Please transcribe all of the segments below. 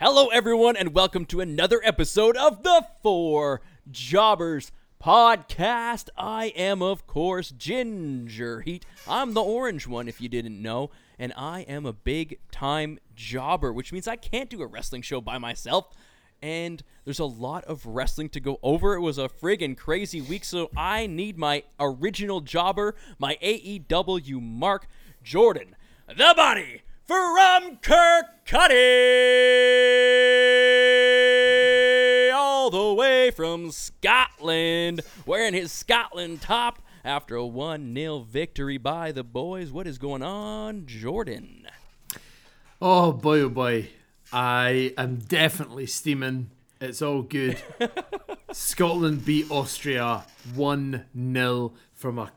Hello, everyone, and welcome to another episode of the Four Jobbers Podcast. I am, of course, Ginger Heat. I'm the orange one, if you didn't know, and I am a big time jobber, which means I can't do a wrestling show by myself. And there's a lot of wrestling to go over. It was a friggin' crazy week, so I need my original jobber, my AEW Mark Jordan, the body from Kirkcaldy, all the way from Scotland, wearing his Scotland top after a 1 0 victory by the boys. What is going on, Jordan? Oh boy, oh boy. I am definitely steaming. It's all good. Scotland beat Austria 1 0 from a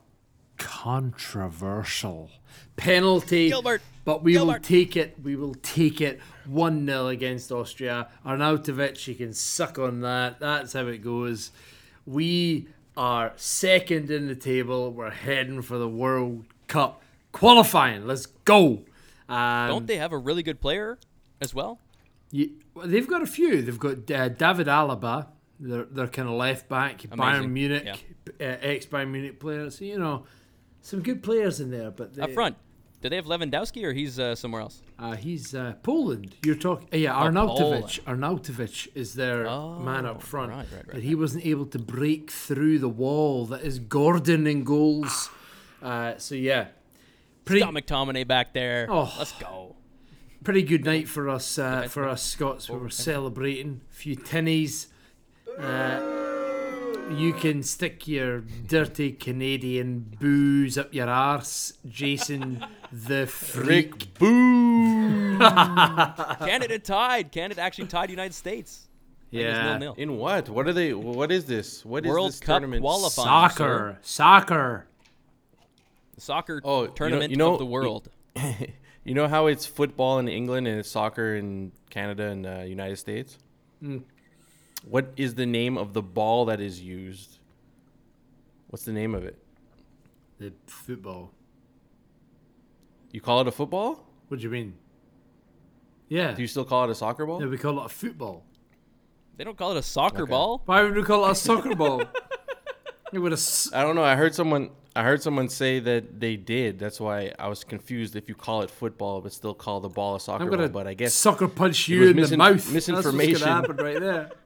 controversial penalty. Gilbert, But we will take it. We will take it 1 0 against Austria. Arnautovic, you can suck on that. That's how it goes. We are second in the table. We're heading for the World Cup qualifying. Let's go. Um, Don't they have a really good player as well? yeah, well, they've got a few. They've got uh, David Alaba, their their kind of left back, Bayern Amazing. Munich, uh, ex Bayern Munich players. So, you know, some good players in there. But they, Up front. Do they have Lewandowski or he's uh, somewhere else? uh, he's uh, Poland. You're talking, yeah, Arnautovic. Arnautovic is their man up front, Oh, right, right, right, but he wasn't able to break through the wall that is Gordon in goals. Uh, so yeah, pretty Scott McTominay back there. Oh. Let's go. pretty good night for us uh, for us Scots. We were celebrating a few tinnies. You can stick your dirty Canadian booze up your arse, Jason the freak. Boo! Canada tied. Canada actually tied United States. I think it was Yeah, nil-nil. In what? What are they? What is this? What is World this Cup tournament? qualifying. soccer, soccer. The soccer Oh, you know- tournament you know- of the world. You know how it's football in England and it's soccer in Canada and uh, United States. Mm. What is the name of the ball that is used? What's the name of it? The football. You call it a football? What do you mean? Yeah, Do you still call it a soccer ball? yeah, we call it a football. They don't call it a soccer Okay. ball. Why would we call it a soccer ball? It would have. I don't know. I heard someone. I heard someone say that they did. That's why I was confused. If you call it football, but still call the ball a soccer I'm ball, but I guess soccer punch you was in the misin- mouth. That's misinformation. what's gonna happen right there.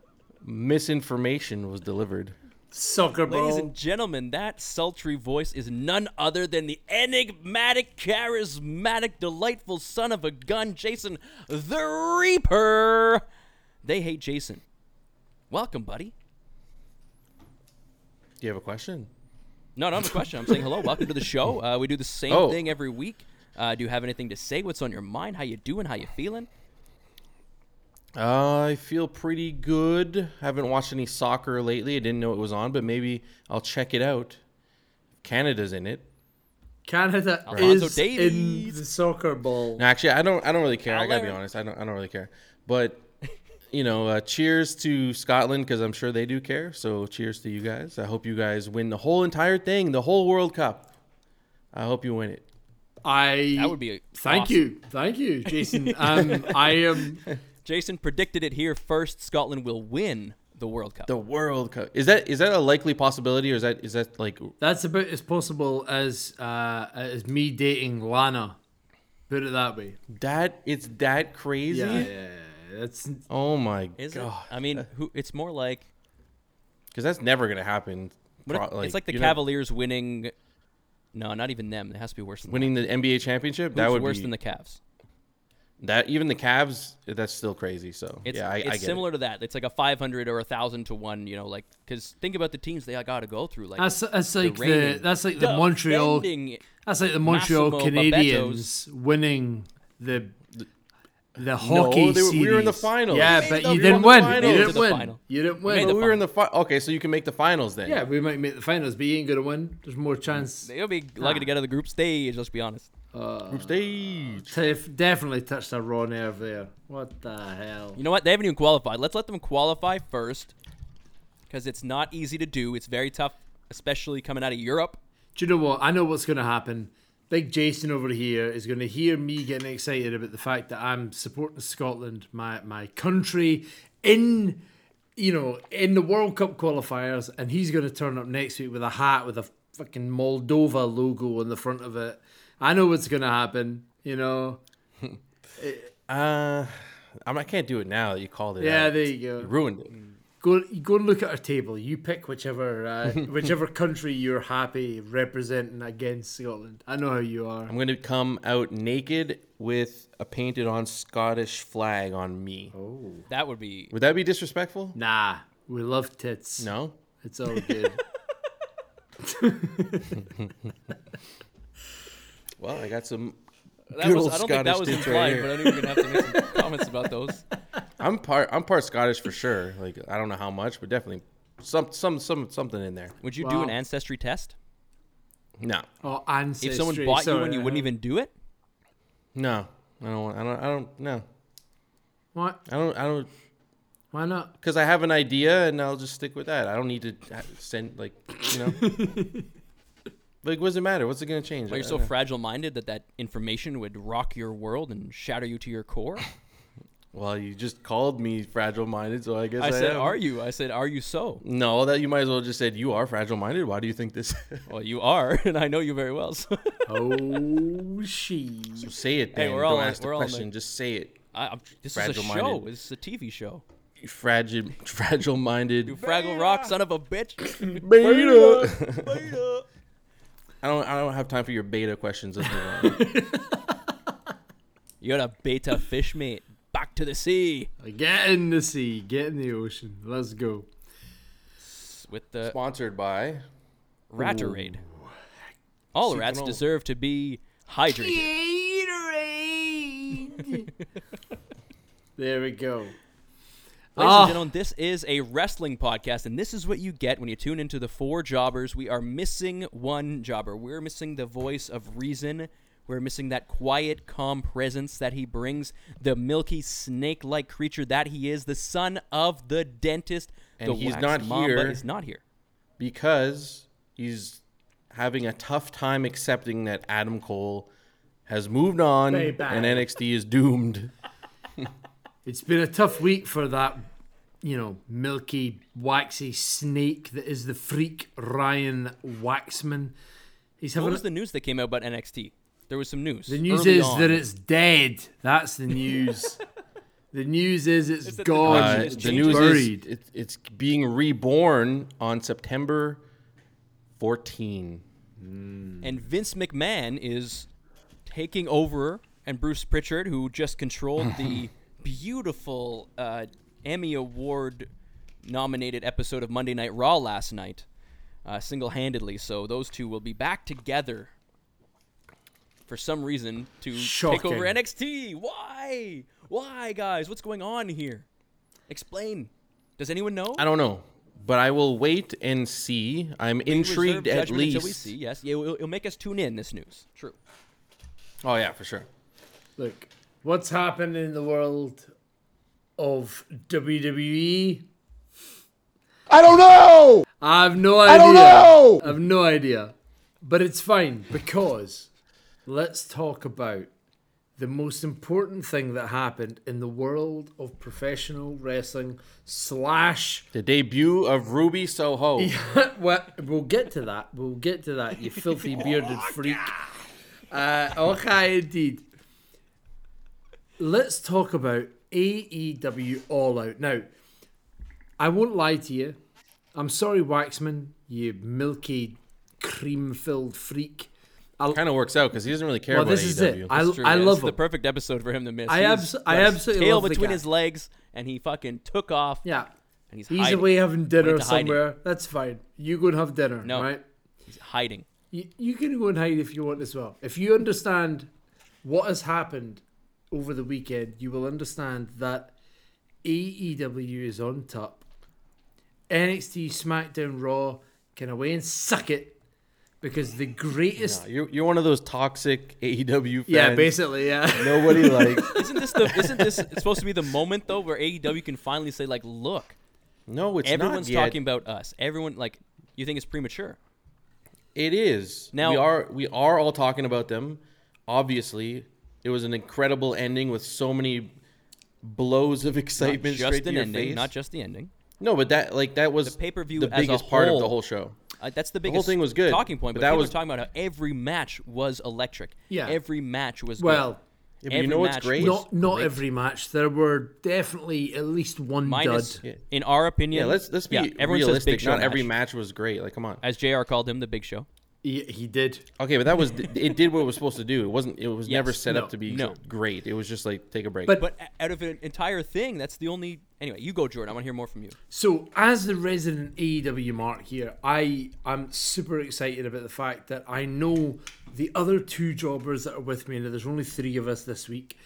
misinformation was delivered. Soccer ball. Ladies and gentlemen, that sultry voice is none other than the enigmatic, charismatic, delightful son of a gun, Jason the Reaper. They hate Jason. Welcome, buddy. Do you have a question? No, not a question. I'm saying hello. Welcome to the show. Uh, we do the same Oh. thing every week. Uh, do you have anything to say? What's on your mind? How you doing? How you feeling? Uh, I feel pretty good. Haven't watched any soccer lately. I didn't know it was on, but maybe I'll check it out. Canada's in it. Canada Alonso is in the soccer ball. No, actually, I don't. I don't really care. I gotta be honest. I don't. I don't really care. But you know, uh, cheers to Scotland because I'm sure they do care. So cheers to you guys. I hope you guys win the whole entire thing, the whole World Cup. I hope you win it. I That would be thank awesome. you, thank you, Jason. Um, I am. Jason predicted it here first. Scotland will win the World Cup. The World Cup is that is that a likely possibility or is that is that like That's about as possible as uh, as me dating Lana. Put it that way. that? It's that crazy. Yeah, yeah, yeah. That's Oh my Is god. it? I mean, who? It's more like Because that's never gonna happen. what Pro- if- it's like the you're not- Cavaliers winning. No, not even them. It has to be worse than winning the NBA championship. That. that Who's would worse be than the Cavs. That. Even the Cavs, that's still crazy. So It's, yeah, I, it's I get similar to that. It's like a 500 or a 1,000 to 1, you know, like, because think about the teams they got to go through. Like, that's that's like the, reigning, that's like the Montreal that's like the Montreal Massimo Canadiens winning the the No, hockey they were- we were in the series. finals. Yeah, We but made you the didn't win. You didn't win. final. You didn't win. the But we were in the fi- okay, so you can make the finals then. Yeah, we might make the finals, but you ain't gonna win. There's more chance. They'll be lucky to get out of the group stage, let's be honest. Uh, Group stage. Tef- definitely touched a raw nerve there. What the hell? You know what? They haven't even qualified. Let's let them qualify first because it's not easy to do. It's very tough, especially coming out of Europe. Do you know what? I know what's gonna happen. Big Jason over here is going to hear me getting excited about the fact that I'm supporting Scotland, my my country, in you know in the World Cup qualifiers, and he's going to turn up next week with a hat with a fucking Moldova logo on the front of it. I know what's going to happen. You know. Uh, I'm, I can't do it now that you called it. Yeah, out. there you You go. ruined it. Go you go and look at our table. You pick whichever uh, whichever country you're happy representing against Scotland. I know how you are. I'm going to come out naked with a painted on Scottish flag on me. Oh. That would be. Would that be disrespectful? Nah, we love tits. No. It's all good. Well, I got some. That Good was, old I don't think that Scottish was implied, right here. but I knew we were gonna have to make some comments about those. I'm part. I'm part Scottish for sure. Like I don't know how much, but definitely some some some something in there. Would you do an ancestry test No, oh, ancestry. if someone bought you sorry, and you wouldn't even do it? no, I don't. want- I don't. I don't. No, What? I don't. I don't. Why not? Because I have an idea and I'll just stick with that. I don't need to ha- send like you know. like, what does it matter? What's it gonna change? Are you're so fragile-minded that that information would rock your world and shatter you to your core. well, you just called me fragile-minded, so I guess I, I said, am. "Are you?" I said, "Are you so?" No, that you might as well just said you are fragile-minded. Why do you think this? Well, you are, and I know you very well. So Oh, she. so say it. Hey, Then. we're all Don't on- ask the we're all on the- question. Just say it. I, I'm, this is a show. Fragile-minded. This is a TV show. You fragile, fragile-minded. You Fraggle Rock, son of a bitch. Beta. I don't. I don't have time for your beta questions. Let's. You got a beta fish mate. Back to the sea Get in the sea. Get in the ocean. Let's go. with the Sponsored by. Ratorade. All Super rats Bowl. deserve to be hydrated. There we go. Ladies Ah. and gentlemen, this is a wrestling podcast, and this is what you get when you tune into the four jobbers. We are missing one jobber. We're missing the voice of reason. We're missing that quiet, calm presence that he brings, the milky, snake like creature that he is, the son of the dentist. And the he's wax not mamba here. is not here. because he's having a tough time accepting that Adam Cole has moved on Baby. and NXT is doomed. It's been a tough week for that, you know, milky, waxy snake that is the freak Ryan Waxman. He's What having was the news that came out about NXT? There was some news. the news is on. that it's dead. That's the news. the news is it's Is that the gone. direction Uh, is the news buried. is it, it's being reborn on September 14. And Vince McMahon is taking over, and Bruce Pritchard, who just controlled the beautiful uh, Emmy Award nominated episode of Monday Night Raw last night, uh, single handedly. So those two will be back together for some reason to take over NXT. Why? Why, guys? What's going on here? Explain. Does anyone know? I don't know, but I will wait and see. I'm We intrigued at least. until we least. see. Yes, yeah, it'll, it'll make us tune in. This news. True. Oh yeah, for sure. Look, what's happening in the world of WWE? I don't know. I have no idea. I don't know. I have no idea. But it's fine because let's talk about the most important thing that happened in the world of professional wrestling slash The debut of Ruby Soho. well, we'll get to that. We'll get to that, you filthy bearded freak. Uh, okay, indeed. Let's talk about AEW All Out. Now, I won't lie to you. I'm sorry, Waxman, you milky, cream filled freak. It kind of works out because he doesn't really care Well, about this is it. AEW. I, true, I love it's the perfect episode for him to miss. I abs- I absolutely tail between his legs, and he fucking took off. Yeah. and he's, He's hiding. away having dinner somewhere. That's fine. You go and have dinner, No. right? He's hiding. You, you can go and hide if you want as well. If you understand what has happened over the weekend, you will understand that AEW is on top. NXT, SmackDown, Raw can away and suck it because the greatest. You're, you're one of those toxic AEW fans. yeah, basically, yeah. Nobody likes. Isn't this the? Isn't this supposed to be the moment though where AEW can finally say like, look, No, it's everyone's not yet. talking about us. Everyone like, you think it's premature? It is. Now- we are we are all talking about them. Obviously, it was an incredible ending with so many blows of Not excitement straight just to an your ending, face. not just the ending. no, but that like that was The pay-per-view the as a biggest part of the whole- whole show. Uh, that's the The biggest whole thing was good, talking point. but But, that was- talking about how every match was electric. Yeah. every match was Well, good. Yeah, but you Every know what's match great? not not great. every match. There were definitely at least one minus, dud. in our opinion. Yeah, let's let's be yeah, everyone says realistic. Big Show Not every match. match was great. Like, come on. as Jr. called him, the Big Show. He, he did. Okay, but that was it. Did what it was supposed to do. It wasn't. It was never set No. up to be No. great. It was just like take a break. But- But out of an entire thing, that's the only. Anyway, you go, Jordan. I want to hear more from you. So, as the resident AEW mark here, I I am super excited about the fact that I know the other two jobbers that are with me, and there's only three of us this week,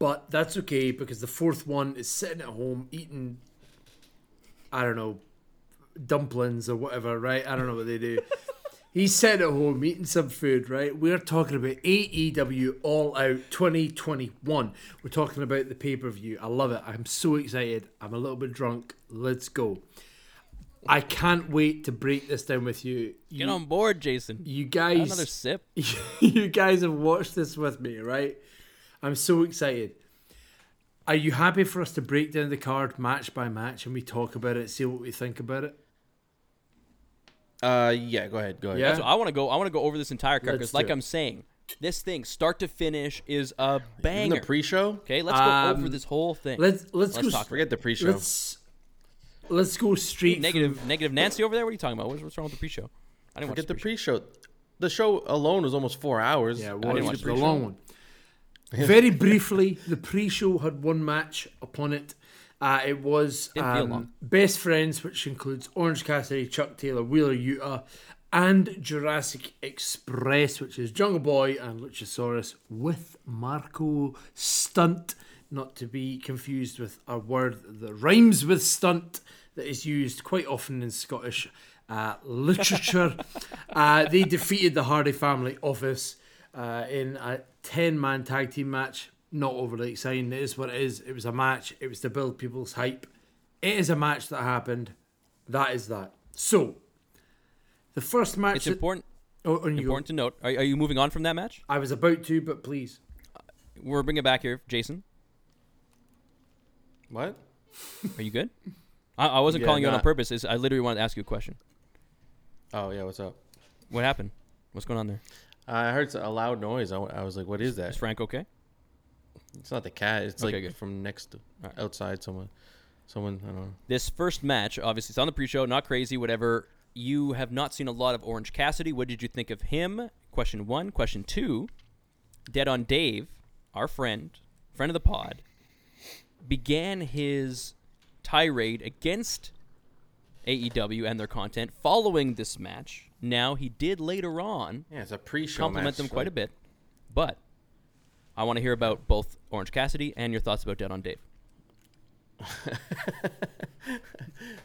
but that's okay because the fourth one is sitting at home eating, I don't know, dumplings or whatever, right? I don't know what they do. He's sitting at home eating some food, right? We're talking about AEW All Out 2021. We're talking about the pay per view. I love it. I'm so excited. I'm a little bit drunk. Let's go. I can't wait to break this down with you. Get on board, Jason. you Have guys, Another sip. you guys have watched this with me, right? I'm so excited. Are you happy for us to break down the card match by match and we talk about it, see what we think about it? Uh, yeah, go ahead. Go ahead. Yeah. That's what I want to go. I want to go over this entire card because, like it. I'm saying, this thing, start to finish, is a In banger. the pre-show, okay, let's go Um, over this whole thing. Let's let's, Let's go. talk. forget the pre-show. Let's let's go straight. negative, negative Nancy over there. What are you talking about? What's, what's wrong with the pre-show? I didn't forget watch the the pre-show. pre-show. The show alone was almost four hours. Yeah, I well, didn't it watch was the the long one. Very briefly, the pre-show had one match upon it. Uh, it was um. Best Friends, which includes Orange Cassidy, Chuck Taylor, Wheeler Yuta, and Jurassic Express, which is Jungle Boy and Luchasaurus with Marko Stunt, not to be confused with a word that rhymes with stunt that is used quite often in Scottish uh, literature. uh, they defeated the Hardy Family Office uh, in a 10 man tag team match. Not overly exciting. It is what it is. It was a match. It was to build people's hype. It is a match that happened. That is that. So, the first match. It's that- important. oh, on you go. Important to note. Are, are you moving on from that match? I was about to, but please. We're bringing it back here, Jason. What? Are you good? I, I wasn't Yeah, calling you out on purpose. It's, I literally wanted to ask you a question. Oh yeah, what's up? What happened? What's going on there? I heard a loud noise. I, I was like, "What is that?" Is that?" Frank okay? It's not the cat. It's Okay, like good. from next to, Alright. outside. Someone, someone. I don't know. This first match, obviously, it's on the pre-show. Not crazy, whatever. You have not seen a lot of Orange Cassidy. What did you think of him? Question one. Question two. Dead on Dave, our friend, friend of the pod, began his tirade against AEW and their content following this match. Now he did later on Yeah, it's a pre-show. compliment match, them so- quite a bit, but I want to hear about both Orange Cassidy and your thoughts about Dead on Dave.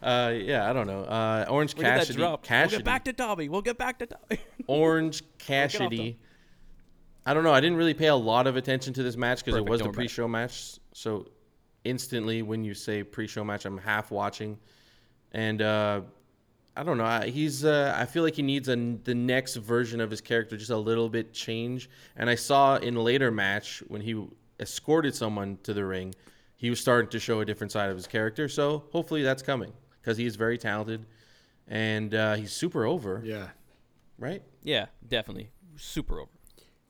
Uh, yeah, I don't know. Uh, Orange Look at that Cassidy. Cassidy. We'll get back to Dobby. We'll get back to Dobby. Orange Cassidy. I don't know. I didn't really pay a lot of attention to this match because it was the worry about it. pre-show match. So instantly, when you say pre-show match, I'm half watching, and uh, I don't know. I, he's. Uh, I feel like he needs a, the next version of his character just a little bit change. And I saw in a later match when he escorted someone to the ring, he was starting to show a different side of his character. So hopefully that's coming because he is very talented, and uh, he's super over. Yeah. Right. yeah, definitely. Super over.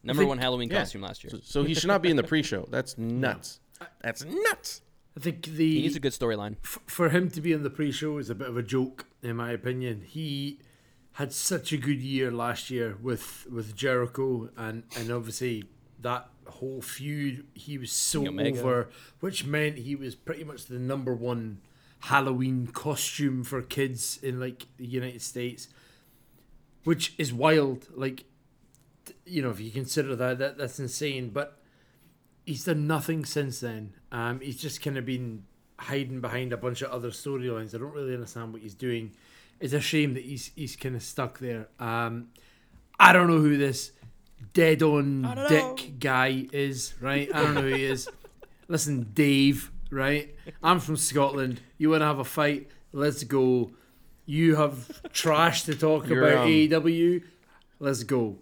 Number think- one Halloween Yeah. costume last year. So, so he should not be in the pre-show. That's nuts. That's nuts. I think He the needs a good storyline. f- for him to be in the pre-show is a bit of a joke, in my opinion. He had such a good year last year with with Jericho, and and obviously that whole feud, he was so Omega. over, which meant he was pretty much the number one Halloween costume for kids in like the United States, which is wild. Like, you know, if you consider that, that that's insane. But he's done nothing since then. Um, he's just kind of been hiding behind a bunch of other storylines. I don't really understand what he's doing. It's a shame that he's he's kind of stuck there. Um, I don't know who this dead on dick know. guy is. Right? I don't know who he is. Listen, Dave. Right? I'm from Scotland. You want to have a fight? Let's go. You have trash to talk You're, about um, AEW. Let's go.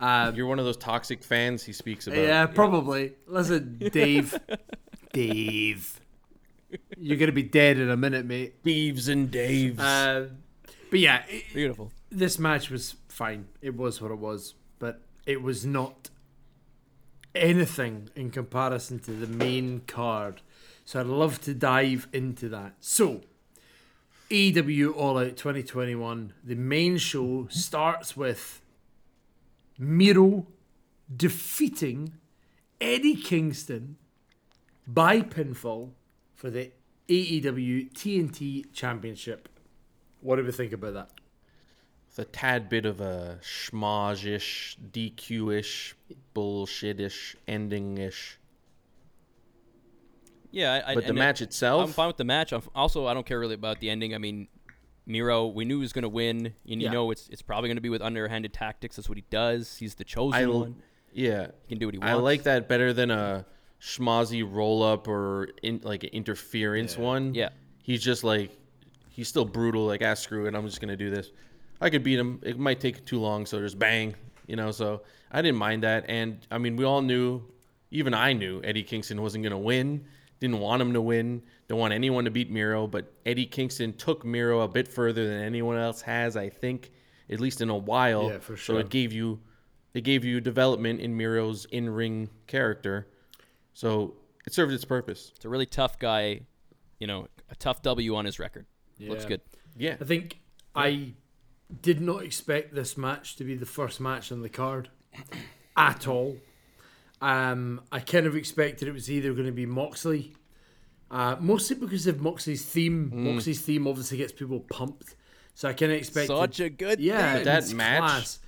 Uh, You're one of those toxic fans he speaks about. yeah, probably. Listen, Dave. Dave. You're going to be dead in a minute, mate. Beeves and Daves. Uh, but yeah, it- Beautiful. this match was fine. It was what it was, but it was not anything in comparison to the main card. So I'd love to dive into that. So, AEW All Out 2021, the main show starts with Miro defeating Eddie Kingston by pinfall for the AEW TNT Championship. What do we think about that? With a tad bit of a schmoz-ish, DQ-ish, bullshit-ish, ending-ish. Yeah, I, But the and match itself, I'm fine with the match. I'm, also, I don't care really about the ending. I mean, Miro, we knew he was going to win, and you Yeah. know it's it's probably going to be with underhanded tactics. That's what he does. He's the chosen I, one. yeah, He can do what he wants. I like that better than a schmozzy roll-up or in, like an interference one. Yeah. he's just like he's still brutal. Like ah, screw it, I'm just gonna do this. I could beat him. It might take too long, so just bang, you know. So I didn't mind that, and I mean, we all knew, even I knew Eddie Kingston wasn't gonna win. Didn't want him to win. Don't want anyone to beat Miro, but Eddie Kingston took Miro a bit further than anyone else has. I think, at least in a while. Yeah, for sure. So sure. it gave you, it gave you development in Miro's in-ring character. So it served its purpose. It's a really tough guy. You know, a tough W on his record. Yeah. Looks good. Yeah. I think I did not expect this match to be the first match on the card at all. Um, I kind of expected it was either going to be Moxley, uh, mostly because of Moxley's theme. Moxley's theme obviously gets people pumped, so I kind of expected Such a good yeah theme. That match- class.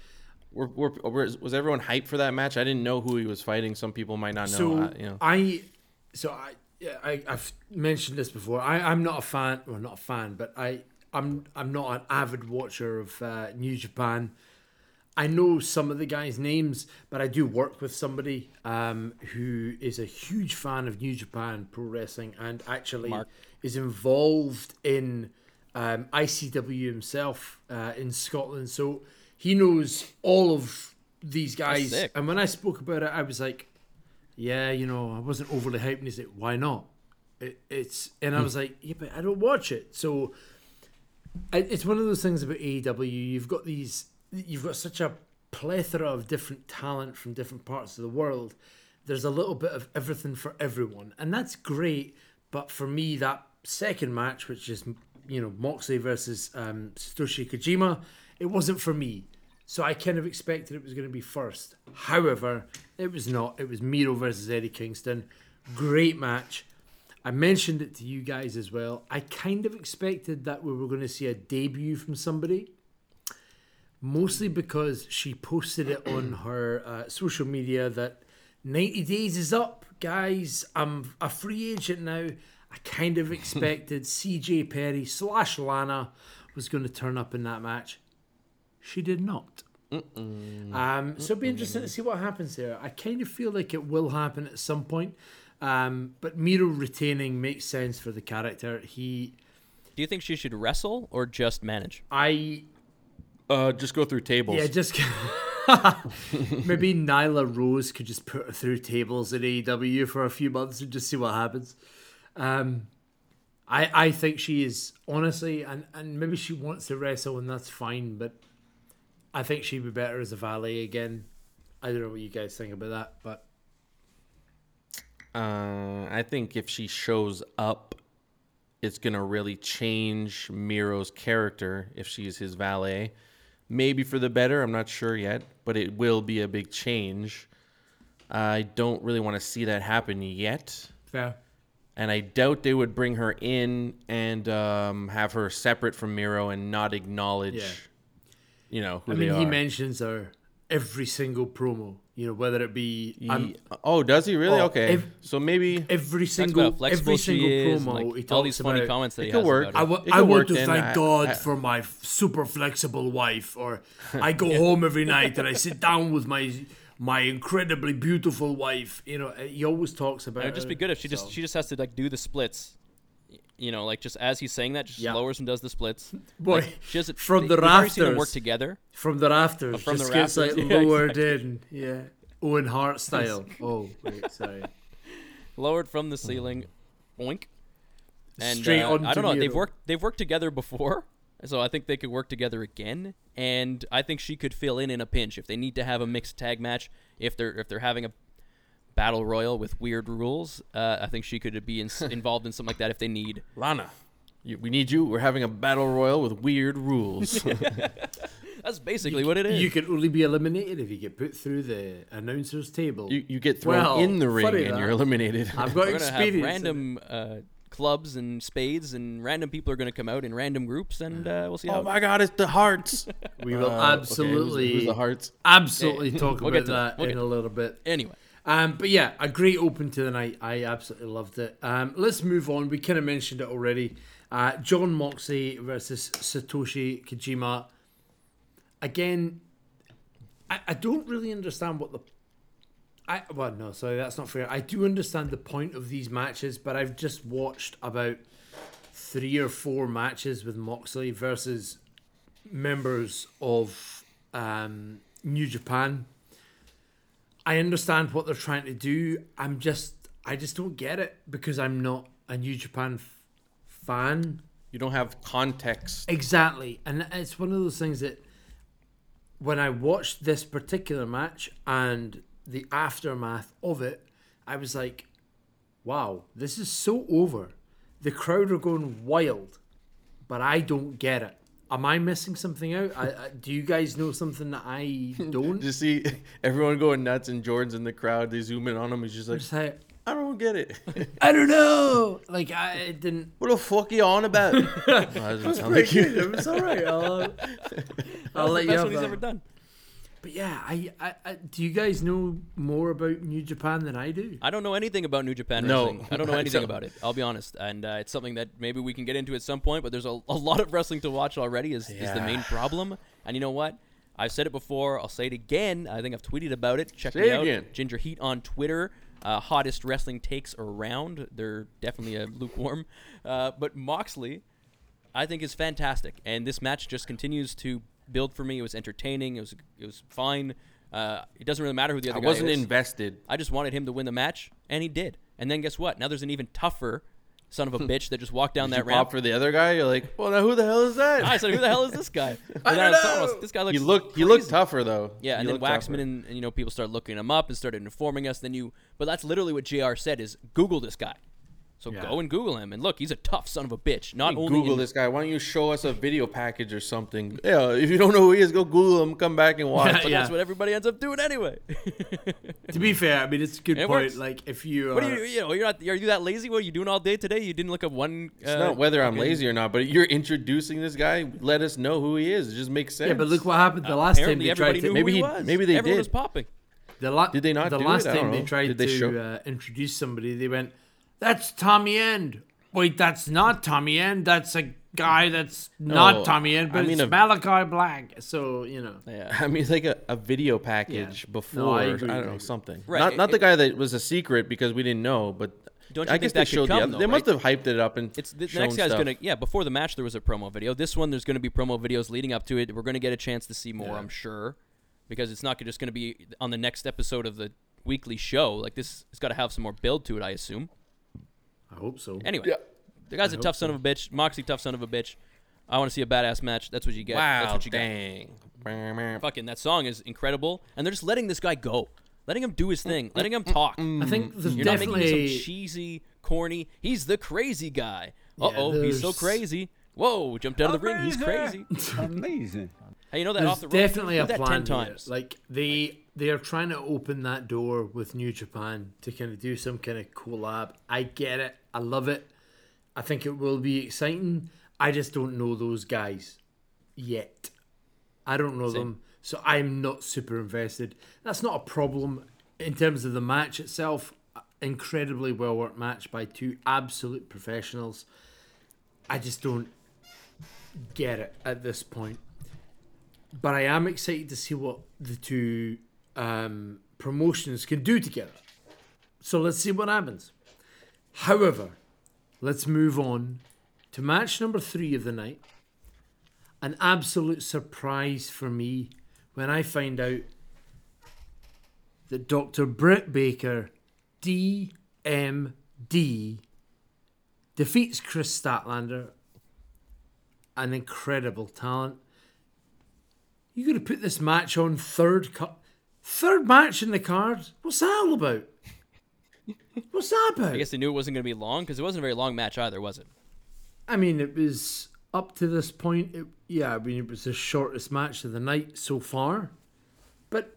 Were, were, was was everyone hyped for that match? I didn't know who he was fighting. Some people might not know. So uh, you know, I, so I, I, I've mentioned this before. I, I'm not a fan, well, not a fan, but I, I'm, I'm not an avid watcher of uh, New Japan. I know some of the guys' names, but I do work with somebody um, who is a huge fan of New Japan Pro Wrestling and actually Mark. is involved in um, ICW himself uh, in Scotland. So he knows all of these guys. And when I spoke about it, I was like, yeah, you know, I wasn't overly hyped. And he's like, why not? It, it's and I was like, yeah, but I don't watch it. So it's one of those things about AEW. You've got these, you've got such a plethora of different talent from different parts of the world. There's a little bit of everything for everyone, and that's great. But for me, that second match, which is you know Moxley versus um, Satoshi Kojima, it wasn't for me. So I kind of expected it was going to be first. However, it was not. It was Miro versus Eddie Kingston. Great match. I mentioned it to you guys as well. I kind of expected that we were going to see a debut from somebody, mostly because she posted it on her uh, social media that 90 days is up, guys. I'm a free agent now. I kind of expected CJ Perry slash Lana was going to turn up in that match. She did not. Um, so it'll be interesting to see what happens there. I kind of feel like it will happen at some point. Um, but Miro retaining makes sense for the character. He, Do you think she should wrestle or just manage? I, uh, just go through tables. yeah, just maybe Nyla Rose could just put her through tables at AEW for a few months and just see what happens. Um, I I think she is honestly, and and maybe she wants to wrestle, and that's fine. But I think she'd be better as a valet again. I don't know what you guys think about that, but Uh, I think if she shows up, it's gonna really change Miro's character if she's his valet. Maybe for the better. I'm not sure yet, but it will be a big change. I don't really want to see that happen yet, fair. and I doubt they would bring her in and um, have her separate from Miro and not acknowledge, Yeah. you know, who I they mean, he mentions her every single promo. You know, whether it be Ye- oh, does he really? Oh, okay, if- so maybe every single about how flexible every single is, promo. and, he like, all these funny about, comments that It he could has work. about I, her. It I want to thank I- God I- for my super flexible wife, or I go home every night and I sit down with my my incredibly beautiful wife. You know, he always talks about. It'd just be good if she just she just has to like do the splits, you know, like just as he's saying that, just Yeah. lowers and does the splits. Boy, Like, she doesn't- from they- the rafters. Have already seen them work together. from the rafters, Oh, from just the gets like rafters, yeah, lowered in. Yeah, Owen Hart style. oh wait, sorry. lowered from the ceiling, boink. And Straight uh, onto I don't know. They've worked. They've worked together before, so I think they could work together again. And I think she could fill in in a pinch if they need to have a mixed tag match. If they're if they're having a battle royal with weird rules, uh, I think she could be in, involved in something like that if they need. Lana, you, we need you. We're having a battle royal with weird rules. That's basically what it is. You can only be eliminated if you get put through the announcer's table. you, you get thrown Well, in the ring and that. you're eliminated. I've got We're gonna have experience. random uh, clubs and spades, and random people are gonna come out in random groups, and uh, we'll see how. oh my God, it's the hearts. We will Uh, okay, who's- absolutely, who's the hearts? absolutely talk we'll about get that that. We'll in get a little bit. Anyway, Um, but yeah, a great open to the night. I absolutely loved it. Um, let's move on. We kind of mentioned it already. Uh, Jon Moxley versus Satoshi Kojima. Again, I, I don't really understand what the. I well no sorry that's not fair. I do understand the point of these matches, but I've just watched about three or four matches with Moxley versus members of um, New Japan. I understand what they're trying to do. I'm just, I just don't get it because I'm not a New Japan f- fan. You don't have context. Exactly, and it's one of those things that when I watched this particular match and the aftermath of it, I was like, "Wow, this is so over." The crowd are going wild, but I don't get it. Am I missing something out? I, I, do you guys know something that I don't? Just see everyone going nuts and Jordan's in the crowd. They zoom in on him. He's just like, Just like, I don't get it. I don't know. Like I it didn't. what the fuck are you on about? That doesn't sound like you. It was all right. I'll, uh, I'll let you best have one he's ever done. But yeah, I, I, I, do you guys know more about New Japan than I do? I don't know anything about New Japan No, wrestling. I don't know anything don't. about it. I'll be honest, and uh, it's something that maybe we can get into at some point. But there's a, a lot of wrestling to watch already. Is is the main problem? And you know what? I've said it before. I'll say it again. I think I've tweeted about it. Check Say me it out. again. Ginger Heat on Twitter. Uh, hottest wrestling takes around. They're definitely a lukewarm. Uh, but Moxley, I think is fantastic, and this match just continues to build for me. It was entertaining. It was it was fine. Uh, it doesn't really matter who the other I guy wasn't is. invested. I just wanted him to win the match, and he did. And then guess what? Now there's an even tougher son of a bitch that just walked down Did that you pop ramp. for the other guy? You're like, well, now who the hell is that? I said, "Who the hell is this guy?" I don't know. "Oh, This guy looks. He looked. He looked crazy." tougher though. Yeah, He and then looked Waxman tougher. and, and you know people started looking him up and started informing us. Then you, but that's literally what Jr. said: is Google this guy. So Yeah. go and Google him, and look, he's a tough son of a bitch. Not only Google in- this guy. Why don't you show us a video package or something? Yeah, if you don't know who he is, go Google him. Come back and watch. but Yeah. that's what everybody ends up doing anyway. To be fair, I mean it's a good It point. works. Like if you, are, what are you? You know, you're not. Are you that lazy? What are you doing all day today? You didn't look up one. It's uh, not whether I'm fucking- lazy or not, but you're introducing this guy. Let us know who he is. It just makes sense. yeah, but look what happened the last time they everybody tried knew to. Maybe who he, he- was. maybe they Everyone did. was popping. The la- Did they not The do last it? Time they tried Did they to show- uh, introduce somebody, they went, "That's Tommy End." Wait, that's not Tommy End. That's a guy that's not Oh, Tommy End, I but mean, it's a- Malakai Black. So you know, Yeah. I mean, it's like a, a video package Yeah. before. No, I I, agree, I don't know something. Right, Not it- the guy that was a secret because we didn't know, but Don't you I think guess that they could showed come, the though, They must have hyped it up and It's the shown next guy's stuff. gonna yeah. Before the match, there was a promo video. This one, there's gonna be promo videos leading up to it. We're gonna get a chance to see more, Yeah. I'm sure, because it's not just gonna be on the next episode of the weekly show. Like this, it's got to have some more build to it, I assume. I hope so. Anyway, Yeah. the guy's a hope tough son of a bitch. Moxie, tough son of a bitch. I want to see a badass match. That's what you get. That's Wow, what you got. dang. Fucking that song is incredible, and they're just letting this guy go, letting him do his thing, letting him talk. I think there's You're not making him definitely some cheesy, corny. He's the crazy guy. Uh oh, he's so crazy. Whoa, jumped out of the ring. He's crazy. Amazing. Hey, you know that there's off the rope? definitely Do a that plan ten here. times. Like they they are trying to open that door with New Japan to kind of do some kind of collab. I get it. I love it. I think it will be exciting. I just don't know those guys yet. I don't know them, so I'm not super invested. That's not a problem in terms of the match itself. Incredibly well worked match by two absolute professionals. I just don't get it at this point. But I am excited to see what the two um, promotions can do together. So let's see what happens. However, let's move on to match number three of the night. An absolute surprise for me when I find out that Dr. Britt Baker, DMD, defeats Kris Statlander, an incredible talent. You got to put this match on third cut, third match in the card. What's that all about? What's that about? I guess they knew it wasn't going to be long because it wasn't a very long match either, was it? I mean, it was up to this point. It, yeah, I mean, it was the shortest match of the night so far. But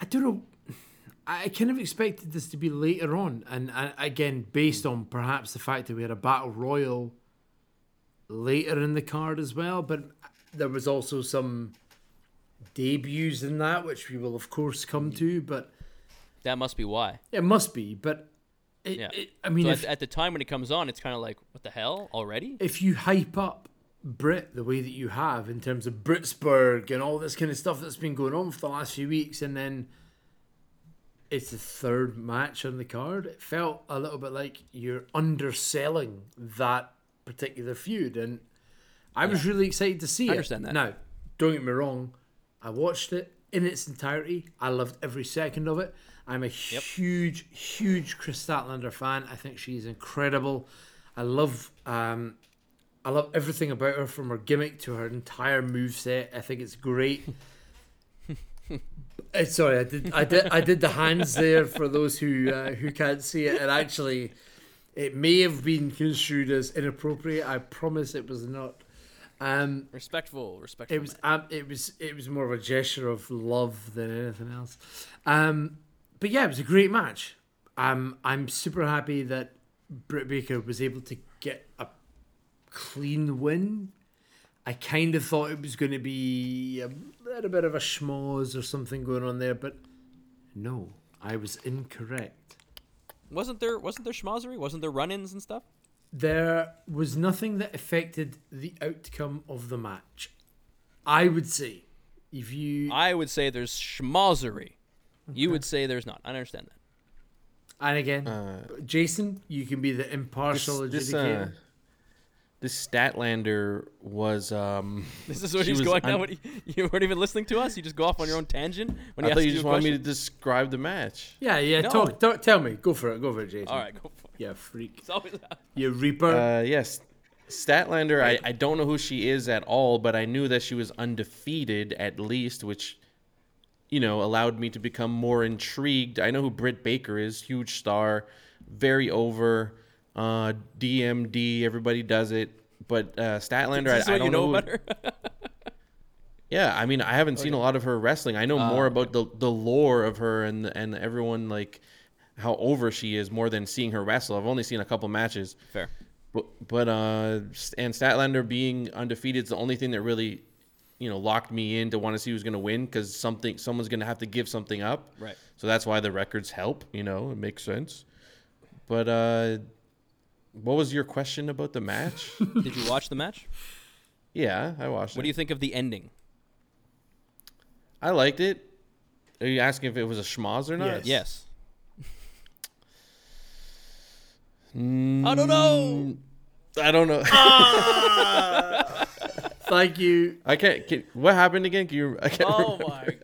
I don't know. I kind of expected this to be later on, and, and again, based on perhaps the fact that we had a battle royal later in the card as well. But there was also some debuts in that, which we will of course come to. Mm. But That must be why. it must be. But it, Yeah. it, I mean, so if, at, at the time when it comes on, it's kind of like, what the hell already? if you hype up Britt the way that you have in terms of Brittsburgh and all this kind of stuff that's been going on for the last few weeks, and then it's the third match on the card, it felt a little bit like you're underselling that particular feud, and I was really excited to see I it. understand that. Now, don't get me wrong, I watched it in its entirety. I loved every second of it. I'm a huge, huge Kris Statlander fan. I think she's incredible. I love um, I love everything about her from her gimmick to her entire move set. I think it's great. Uh, Sorry, I did, I did, I did the hands there for those who uh, who can't see it, and actually, it may have been construed as inappropriate. I promise it was not. Um, Respectful, respectful. it was um, it was it was more of a gesture of love than anything else. Um, but yeah, it was a great match. Um, I'm super happy that Britt Baker was able to get a clean win. I kind of thought it was going to be a little bit of a schmoz or something going on there, but no, I was incorrect. Wasn't there wasn't there schmozzery? Wasn't there run-ins and stuff? There was nothing that affected the outcome of the match. I would say, if you I would say there's schmozzery. You would say there's not. I understand that. And again, Uh, Jason, you can be the impartial this, adjudicator. uh, this Statlander was. Um, This is where she he's was going un- now. What, you, you weren't even listening to us. You just go off on your own tangent when I thought you you just a wanted me to describe the match. yeah, yeah. No. Talk, talk, tell me. Go for it. Go for it, Jason. All right, go for it. Yeah, freak. It's always You reaper. Uh, yes, Statlander. I, I don't know who she is at all, but I knew that she was undefeated at least, which you know allowed me to become more intrigued. I know who Britt Baker is, huge star, very over. Uh, DMD, everybody does it, but uh, Statlander, I, I don't you know know. about her. Yeah, I mean, I haven't seen a lot of her wrestling. I know Ah, more about the the lore of her and and everyone like how over she is more than seeing her wrestle. I've only seen a couple matches. Fair. But but uh, and Statlander being undefeated is the only thing that really, you know, locked me in to want to see who's going to win because something someone's going to have to give something up. Right. So that's why the records help. You know, it makes sense. But uh, what was your question about the match? Did you watch the match? yeah, I watched What it. do you think of the ending? I liked it. Are you asking if it was a schmoz or not? Yes. Yes. Mm, I don't know. I don't know. Thank you. I can't. Can, what happened again? Can you? I can't Oh remember.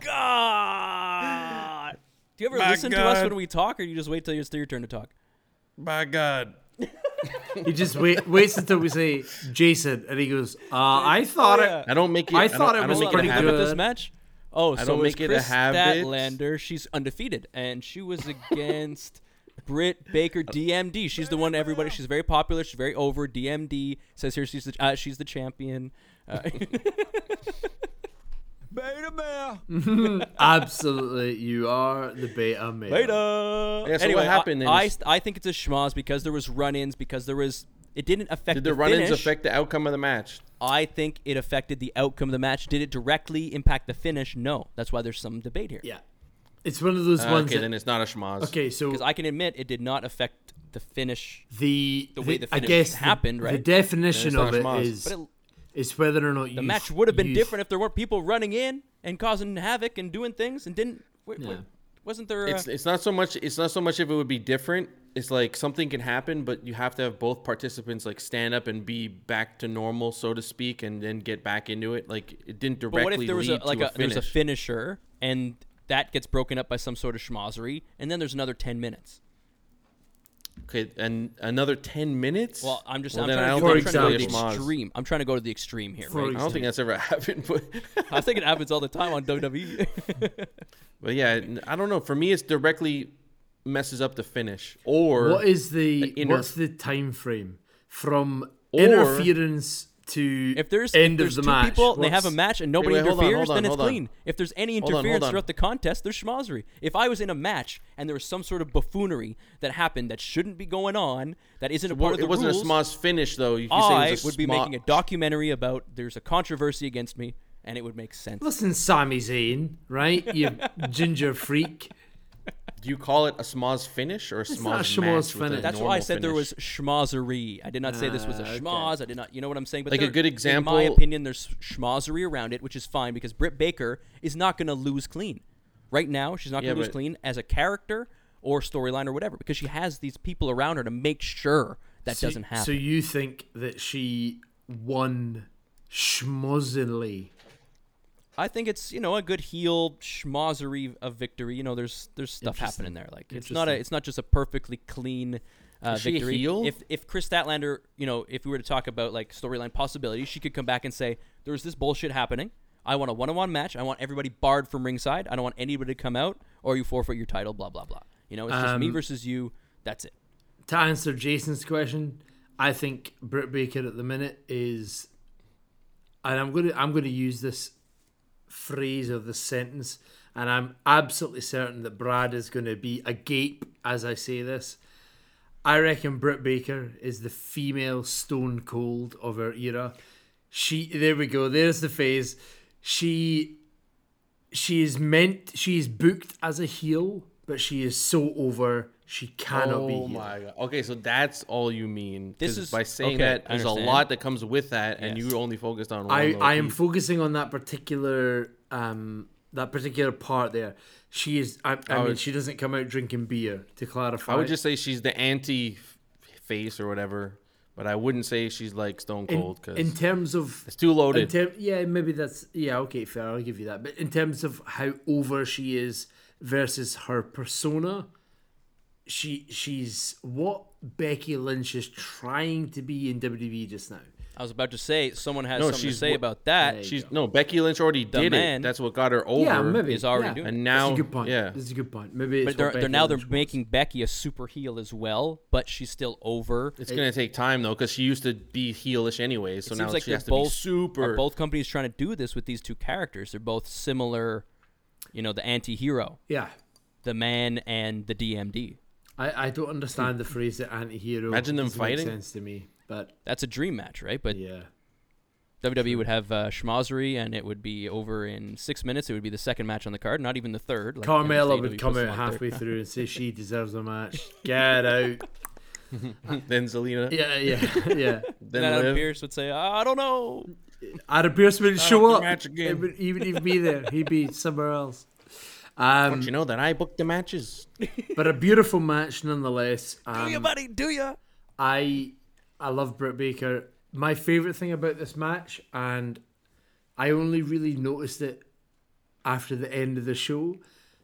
my god! Do you ever My listen to us when we talk, or you just wait till it's your turn to talk? My God. He just wait, waits until we say Jason, and he goes, uh, "I thought yeah. it." I don't make it. I don't- thought it was make Hold it let a pretty look this match. Oh, so don't it was make it a Kris habit. Statlander. She's undefeated, and she was against Britt Baker, DMD. She's the one everybody. She's very popular. She's very over. DMD says here she's the uh, she's the champion. Uh, Beta male. Absolutely, you are the beta male. Beta. Yeah, so anyway, what happened I, I, I think it's a schmoz because there was run-ins because there was it didn't affect Did the the run-ins finish. affect the outcome of the match? I think it affected the outcome of the match. Did it directly impact the finish? No. That's why there's some debate here. Yeah, it's one of those Uh, ones. okay, that- then it's not a schmoz. okay, so Because I can admit it did not affect the finish. the the way the I finish guess happened, The right? The definition of it's it not a schmoz. is But it, is whether or not you the match would have been you- different if there weren't people running in and causing havoc and doing things and didn't. W- w- Yeah. wasn't there? It's uh, it's not so much. It's not so much if it would be different. it's like something can happen, but you have to have both participants like stand up and be back to normal, so to speak, and then get back into it. Like it didn't directly But what if there was a like to a, a there's finish. a finisher and that gets broken up by some sort of schmozzery, and then there's another ten minutes. okay, and another ten minutes. Well, I'm just Well, I'm then trying, I to, don't I'm think trying to go to it's the really a schmoz. extreme. I'm trying to go to the extreme here, right? I don't think that's ever happened, but I think it happens all the time on WWE. but yeah, I don't know. For me, it's directly messes up the finish, or What is the inner- what's the time frame from Or- interference to If there's end if there's of the two match? people and they have a match and nobody wait, hold on, interferes, hold on, then it's hold on. clean. If there's any Hold on, hold interference on. throughout the contest, there's schmozzery. If I was in a match and there was some sort of buffoonery that happened that shouldn't be going on, that isn't a part Well, of the it wasn't rules, a Smosh finish though. You, you say I it was would be Smo- making a documentary about there's a controversy against me, and it would make sense. Listen, Sami Zayn, right? You ginger freak. Do you call it a Smosh finish or a Smosh not a match? schmoz finish. That's why I normal said there was schmozzery. I did not say this was a Ah, okay. I did not, you know what I'm saying? But Like a there- good in my opinion, there's schmozzery around it, which is fine because Britt Baker is not going to lose clean. Right now, she's not going to lose but- clean as a character or storyline or whatever because she has these people around her to make sure that So- doesn't happen. So you think that she won schmozzily? I think it's you know a good heel schmozzery of victory. You know, there's there's stuff happening there. Like it's not a it's not just a perfectly clean uh, Is she a victory. If if Kris Statlander, you know, if we were to talk about like storyline possibilities, she could come back and say there's this bullshit happening. I want a one-on-one match. I want everybody barred from ringside. I don't want anybody to come out, or you forfeit your title. Blah blah blah. You know, it's just me Um, versus you. That's it. To answer Jason's question, I think Britt Baker at the minute is, and I'm gonna I'm gonna use this phrase or the sentence, and I'm absolutely certain that Brad is going to be agape as I say this. I reckon Britt Baker is the female Stone Cold of her era. She there we go. There's the phase. She she is meant she is booked as a heel, but she is so over she cannot be Oh heel. my god. Okay, so that's all you mean. This is- by saying okay, that there's a lot that comes with that, and Yes. you only focused on one. I, I am key. focusing on that particular um that particular part there. She is I, I, I mean would- she doesn't come out drinking beer to clarify. I would just say she's the anti face or whatever, but I wouldn't say she's like Stone Cold because in terms of it's too in loaded. ter- yeah, maybe that's yeah, okay, fair, I'll give you that. But in terms of how over she is versus her persona, she she's what Becky Lynch is trying to be in WWE just now. I was about to say someone has No, something to say wha- about that. There she's go. no Becky Lynch already did man it. That's what got her over. yeah, maybe is already yeah. doing it. And That's now, a good point. yeah, This is a good point. Maybe it's But they're, they're Becky now they're Lynch was. making Becky a super heel as well, but she's still over. it's gonna take time though because she used to be heelish anyway. So It now seems like she they're has to both be super. Are both companies trying to do this with these two characters? They're both similar. You know, the anti-hero, Yeah. the man, and the DMD. I, I don't understand the phrase the anti-hero. Imagine them fighting. sense to me, but That's a dream match, right? But yeah. WWE would have uh, schmozzery, and it would be over in six minutes. It would be the second match on the card, not even the third. Like Carmella would come out halfway third. through and say she deserves a match. Get out. then Zelina. Yeah, yeah, yeah. Then And Adam Liv. Pearce would say, "I don't know." Adam Pearce would show up. match again. He would, he wouldn't even be there. He'd be somewhere else. Um, Don't you know that I booked the matches? but a beautiful match nonetheless. Do you, Um, buddy? Do you? I I love Britt Baker. My favorite thing about this match, and I only really noticed it after the end of the show.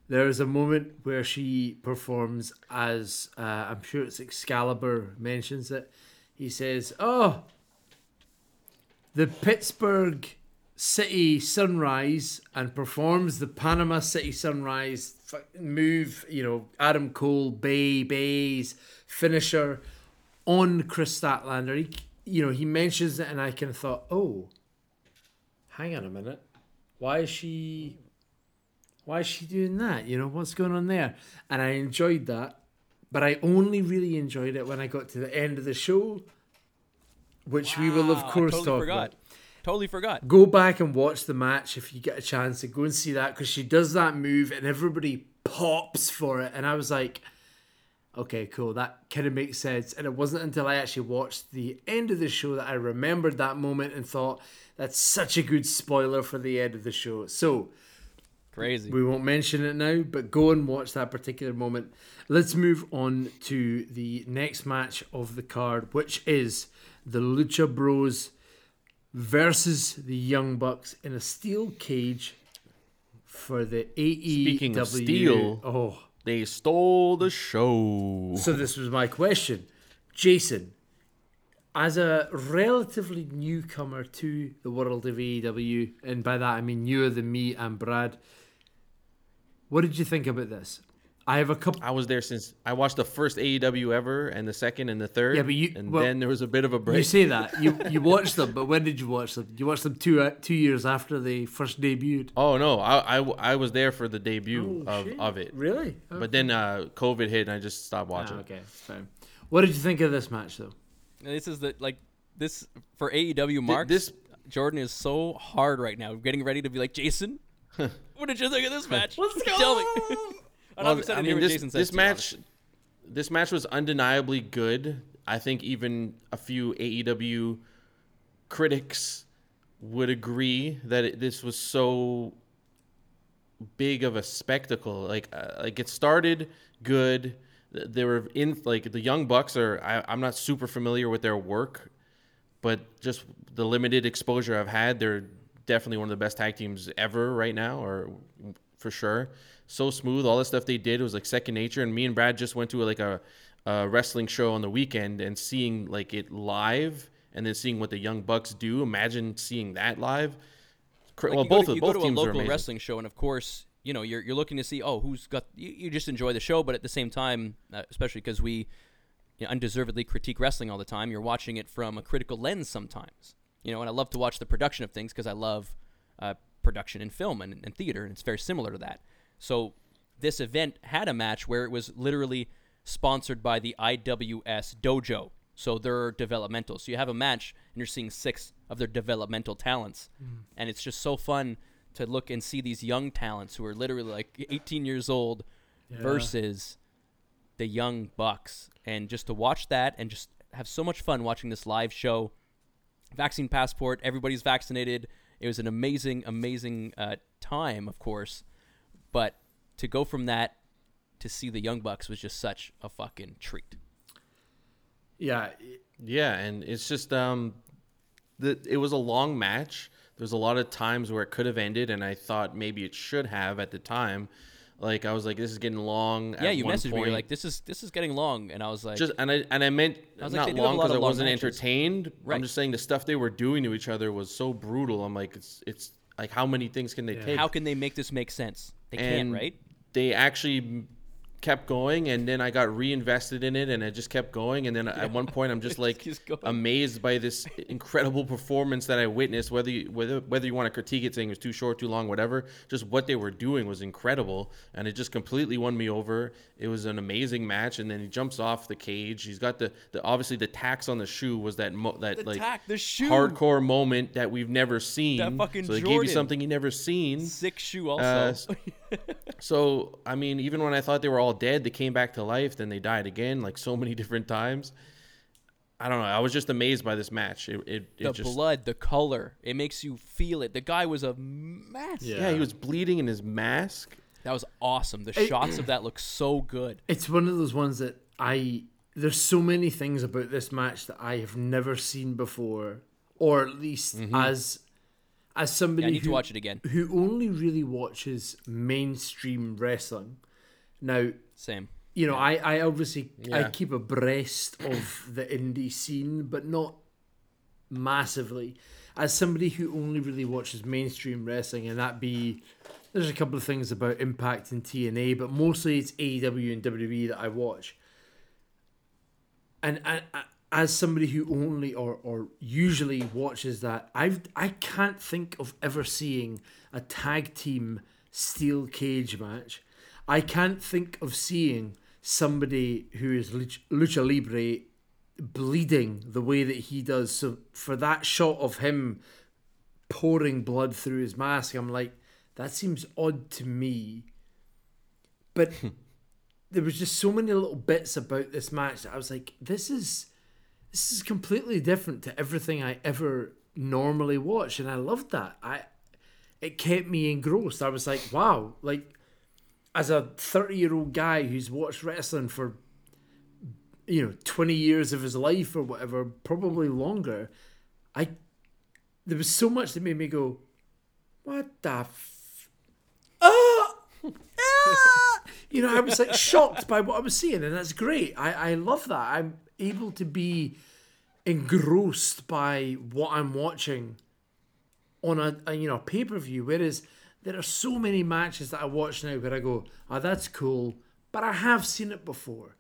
There is a moment where she performs as uh, I'm sure it's Excalibur mentions it. He says, "Oh, the Pittsburgh City Sunrise," and performs the Panama City Sunrise move. You know, Adam Cole, Bay, Bay's finisher on Kris Statlander. He, you know, he mentions it, and I kind of thought, oh, hang on a minute, why is she, why is she doing that? You know, what's going on there? And I enjoyed that, but I only really enjoyed it when I got to the end of the show, which we will of course totally talk forgot. about. Totally forgot. Go back and watch the match if you get a chance to go and see that because she does that move and everybody pops for it. And I was like, okay, cool, that kind of makes sense. And it wasn't until I actually watched the end of the show that I remembered that moment and thought, that's such a good spoiler for the end of the show. So, Crazy. We won't mention it now, but go and watch that particular moment. Let's move on to the next match of the card, which is the Lucha Bros versus the Young Bucks in a steel cage for the AEW. Speaking of steel. oh, They stole the show. so this was my question, Jason. As a relatively newcomer to the world of AEW, and by that I mean newer than me and Brad, what did you think about this? I have a couple. I was there since I watched the first AEW ever, and the second and the third. Yeah, but you- and well, then there was a bit of a break. You say that you you watched them, but when did you watch them? You watched them two uh, two years after they first debuted. oh no, I, I, I was there for the debut Oh, of, shit. of it, Really? but then uh, COVID hit and I just stopped Ah, watching. okay, fine. What did you think of this match, though? This is the like this for AEW marks. this- Jordan is so hard right now, getting ready to be like Jason. what did you think of this match? Let's Tell me. I'm excited I mean, this, this too, match, honestly. this match was undeniably good. I think even a few AEW critics would agree that it, this was so big of a spectacle. Like, uh, like it started good. They were in like the Young Bucks are. I, I'm not super familiar with their work, but just the limited exposure I've had, they're definitely one of the best tag teams ever right now, or for sure. So smooth, all the stuff they did was like second nature. And me and Brad just went to like a, a wrestling show on the weekend and seeing like it live, and then seeing what the Young Bucks do. Imagine seeing that live. Like, well, both to, of you both go to a teams are local wrestling show, and of course, you know you're you're looking to see oh who's got you, you just enjoy the show, but at the same time, uh, especially because we you know, undeservedly critique wrestling all the time, you're watching it from a critical lens sometimes. You know, and I love to watch the production of things because I love uh, production in film and, and theater, and it's very similar to that. So this event had a match where it was literally sponsored by the IWS Dojo. So they're developmental. So you have a match and you're seeing six of their developmental talents. And it's just so fun to look and see these young talents who are literally like 18 years old versus the young bucks and just to watch that and just have so much fun watching this live show vaccine passport everybody's vaccinated it was an amazing amazing uh, time of course but to go from that to see the young bucks was just such a fucking treat Yeah, Yeah, and it's just um, the it was a long match. There's a lot of times where it could have ended, and I thought maybe it should have at the time. Like I was like, this is getting long. yeah at you one messaged me point. you're like this is this is getting long and i was like just and I and I meant I was not do have a long because I wasn't matches. entertained. Right. I'm just saying the stuff they were doing to each other was so brutal. I'm like, it's it's like how many things can they take? how can they make this make sense they and can't right? They actually kept going, and then I got reinvested in it, and it just kept going. And then at one point, I'm just like going. amazed by this incredible performance that I witnessed. Whether you, whether whether you want to critique it, saying it was too short, too long, whatever, just what they were doing was incredible, and it just completely won me over. It was an amazing match, and then he jumps off the cage. He's got the, the obviously the tax on the shoe was that mo- that The like tack, hardcore moment that we've never seen. fucking so they gave you Jordan. something you never seen. sick shoe Uh, also So I mean, even when I thought they were all dead, they came back to life. Then they died again, like so many different times. I don't know. I was just amazed by this match. It, it, it the just blood the color it makes you feel it the guy was a mess Yeah. yeah, he was bleeding in his mask. that was awesome the shots of that look so good it's one of those ones that I. There's so many things about this match that I have never seen before, or at least mm-hmm. as as somebody Yeah, I need to who, watch it again. who only really watches mainstream wrestling. Now, same you know, I, I obviously I keep abreast of the indie scene, but not massively. As somebody who only really watches mainstream wrestling, and that be there's a couple of things about Impact and TNA, but mostly it's AEW and WWE that I watch. And, and uh, as somebody who only or, or usually watches that, I've I can't think of ever seeing a tag team steel cage match. I can't think of seeing somebody who is luch- lucha libre bleeding the way that he does. So for that shot of him pouring blood through his mask, I'm like, that seems odd to me. But there was just so many little bits about this match that I was like, this is this is completely different to everything I ever normally watch, and I loved that. I it kept me engrossed. I was like, wow, like as a 30 year old guy who's watched wrestling for you know 20 years of his life or whatever probably longer i there was so much that made me go what the f-! Ah! you know i was like shocked by what i was seeing and that's great i i love that i'm able to be engrossed by what i'm watching on a, a you know pay per view. Whereas there are so many matches that I watch now where I go, "Oh, that's cool," but I have seen it before.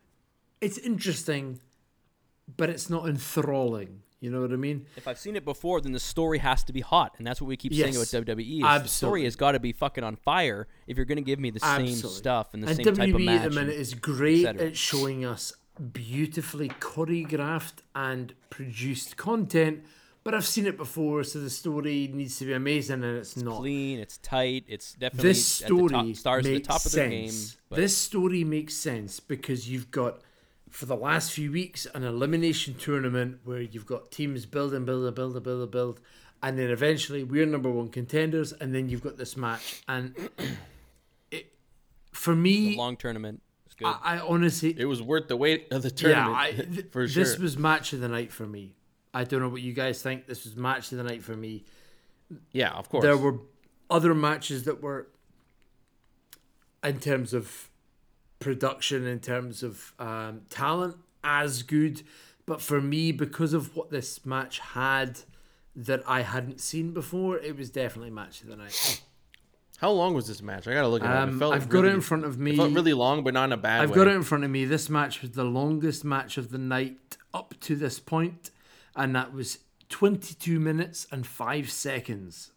It's interesting, but it's not enthralling. You know what I mean? If I've seen it before, then the story has to be hot, and that's what we keep saying about WWE. Is the story has got to be fucking on fire if you're going to give me the same stuff and the and same type of WWE match. at the minute is great at showing us beautifully choreographed and produced content. But I've seen it before, so the story needs to be amazing, and it's, not. clean, it's tight, it's definitely this at the story top, stars at the makes top of their game. sense. but- This story makes sense because you've got for the last few weeks an elimination tournament where you've got teams building, building, building, building, build, and then eventually we're number one contenders, and then you've got this match, and it, for me, long tournament. It's good. I, I honestly, It was worth the wait of the yeah, tournament I, th- for sure. this was match of the night for me. I don't know what you guys think. This was match of the night for me. yeah, of course. There were other matches that were, in terms of production, in terms of um, talent, as good. But for me, because of what this match had that I hadn't seen before, it was definitely match of the night. How long was this match? I gotta look at it. Um, it. Felt I've got it in front of me. It felt really long, but not in a bad I've way. got it in front of me. This match was the longest match of the night up to this point, and that was 22 minutes and 5 seconds.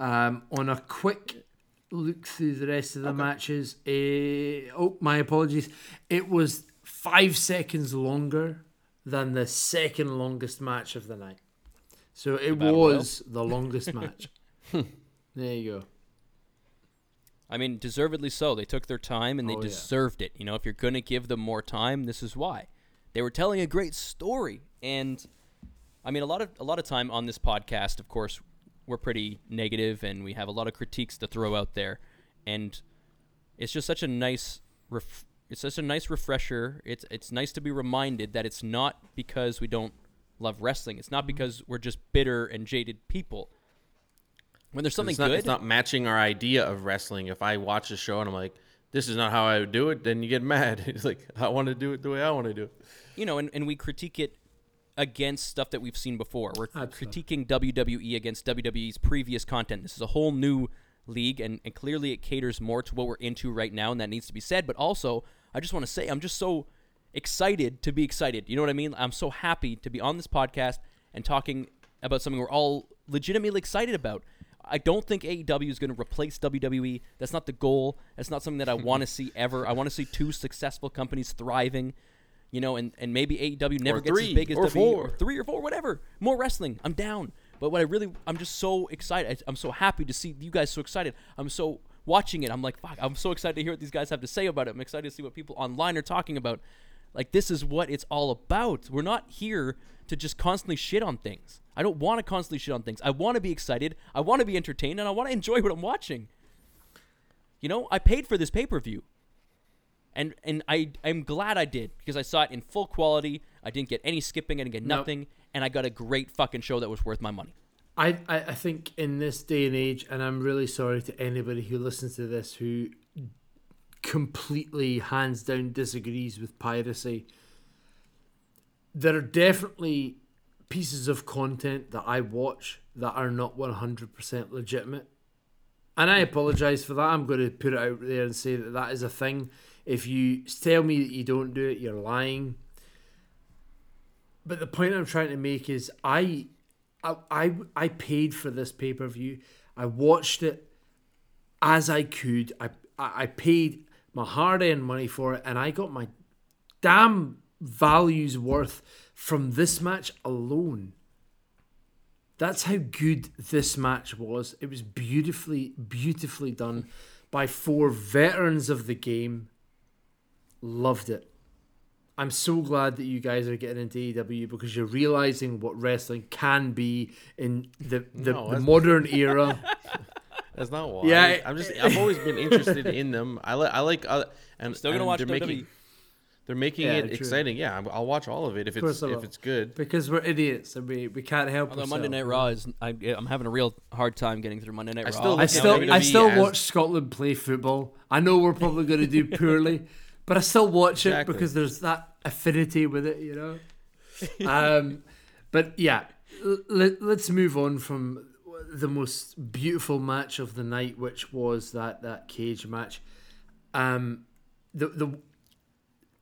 Um, on a quick look through the rest of the matches, eh, oh, my apologies. It was 5 seconds longer than the second longest match of the night. So it was the longest match. there you go. I mean, deservedly so. They took their time and they Oh, yeah. deserved it. You know, if you're going to give them more time, this is why. They were telling a great story, and I mean, a lot of a lot of time on this podcast, of course, we're pretty negative and we have a lot of critiques to throw out there, and it's just such a nice ref- it's such a nice refresher. It's it's nice to be reminded that it's not because we don't love wrestling. It's not mm-hmm. because we're just bitter and jaded people. When there's something it's not, good, It's not matching our idea of wrestling. If I watch a show and I'm like, this is not how I would do it, then you get mad. It's like, I want to do it the way I want to do it. you know, and, and we critique it against stuff that we've seen before. We're Absolutely. critiquing WWE against WWE's previous content. This is a whole new league, and, and clearly it caters more to what we're into right now, and that needs to be said. But also, I just want to say, I'm just so excited to be excited. You know what I mean? I'm so happy to be on this podcast and talking about something we're all legitimately excited about. I don't think AEW is going to replace WWE. That's not the goal. That's not something that I want to see ever. I want to see two successful companies thriving, you know, and, and maybe AEW never gets as big as or WWE four. or three or four, whatever. More wrestling. I'm down. But what I really, I'm just so excited. I'm so happy to see you guys so excited. I'm so watching it. I'm like, fuck. I'm so excited to hear what these guys have to say about it. I'm excited to see what people online are talking about. Like this is what it's all about. We're not here to just constantly shit on things. I don't want to constantly shit on things. I want to be excited. I want to be entertained, and I want to enjoy what I'm watching. You know, I paid for this pay per view and and I I'm glad I did because I saw it in full quality. I didn't get any skipping. I didn't get Nope. nothing, and I got a great fucking show that was worth my money. I, I, I think in this day and age, and I'm really sorry to anybody who listens to this who completely hands down disagrees with piracy. There are definitely pieces of content that I watch that are not 100% legitimate. And I apologize for that. I'm going to put it out there and say that that is a thing. If you tell me that you don't do it, you're lying. But the point I'm trying to make is I I I, I paid for this pay per view. I watched it as I could. I I paid my hard earned money for it, and I got my damn values worth from this match alone. That's how good this match was. It was beautifully, beautifully done by four veterans of the game. Loved it. I'm so glad that you guys are getting into AEW because you're realizing what wrestling can be in the the, No, the modern era. That's not why. Yeah, I'm just. I've always been interested in them. I like. I like. Uh, and Still gonna and watch they're WWE. making. They're making Yeah, it true. exciting. Yeah, I'm- I'll watch all of it if course it's if it's good. because we're idiots and we, we can't help Although ourselves. Monday Night Raw is, I, I'm having a real hard time getting through Monday Night I Raw. still I still WWE I still as- watch Scotland play football. I know we're probably going to do poorly, but I still watch it because there's that affinity with it, you know. um, but yeah, let, let's move on from the most beautiful match of the night, which was that that cage match. Um, the the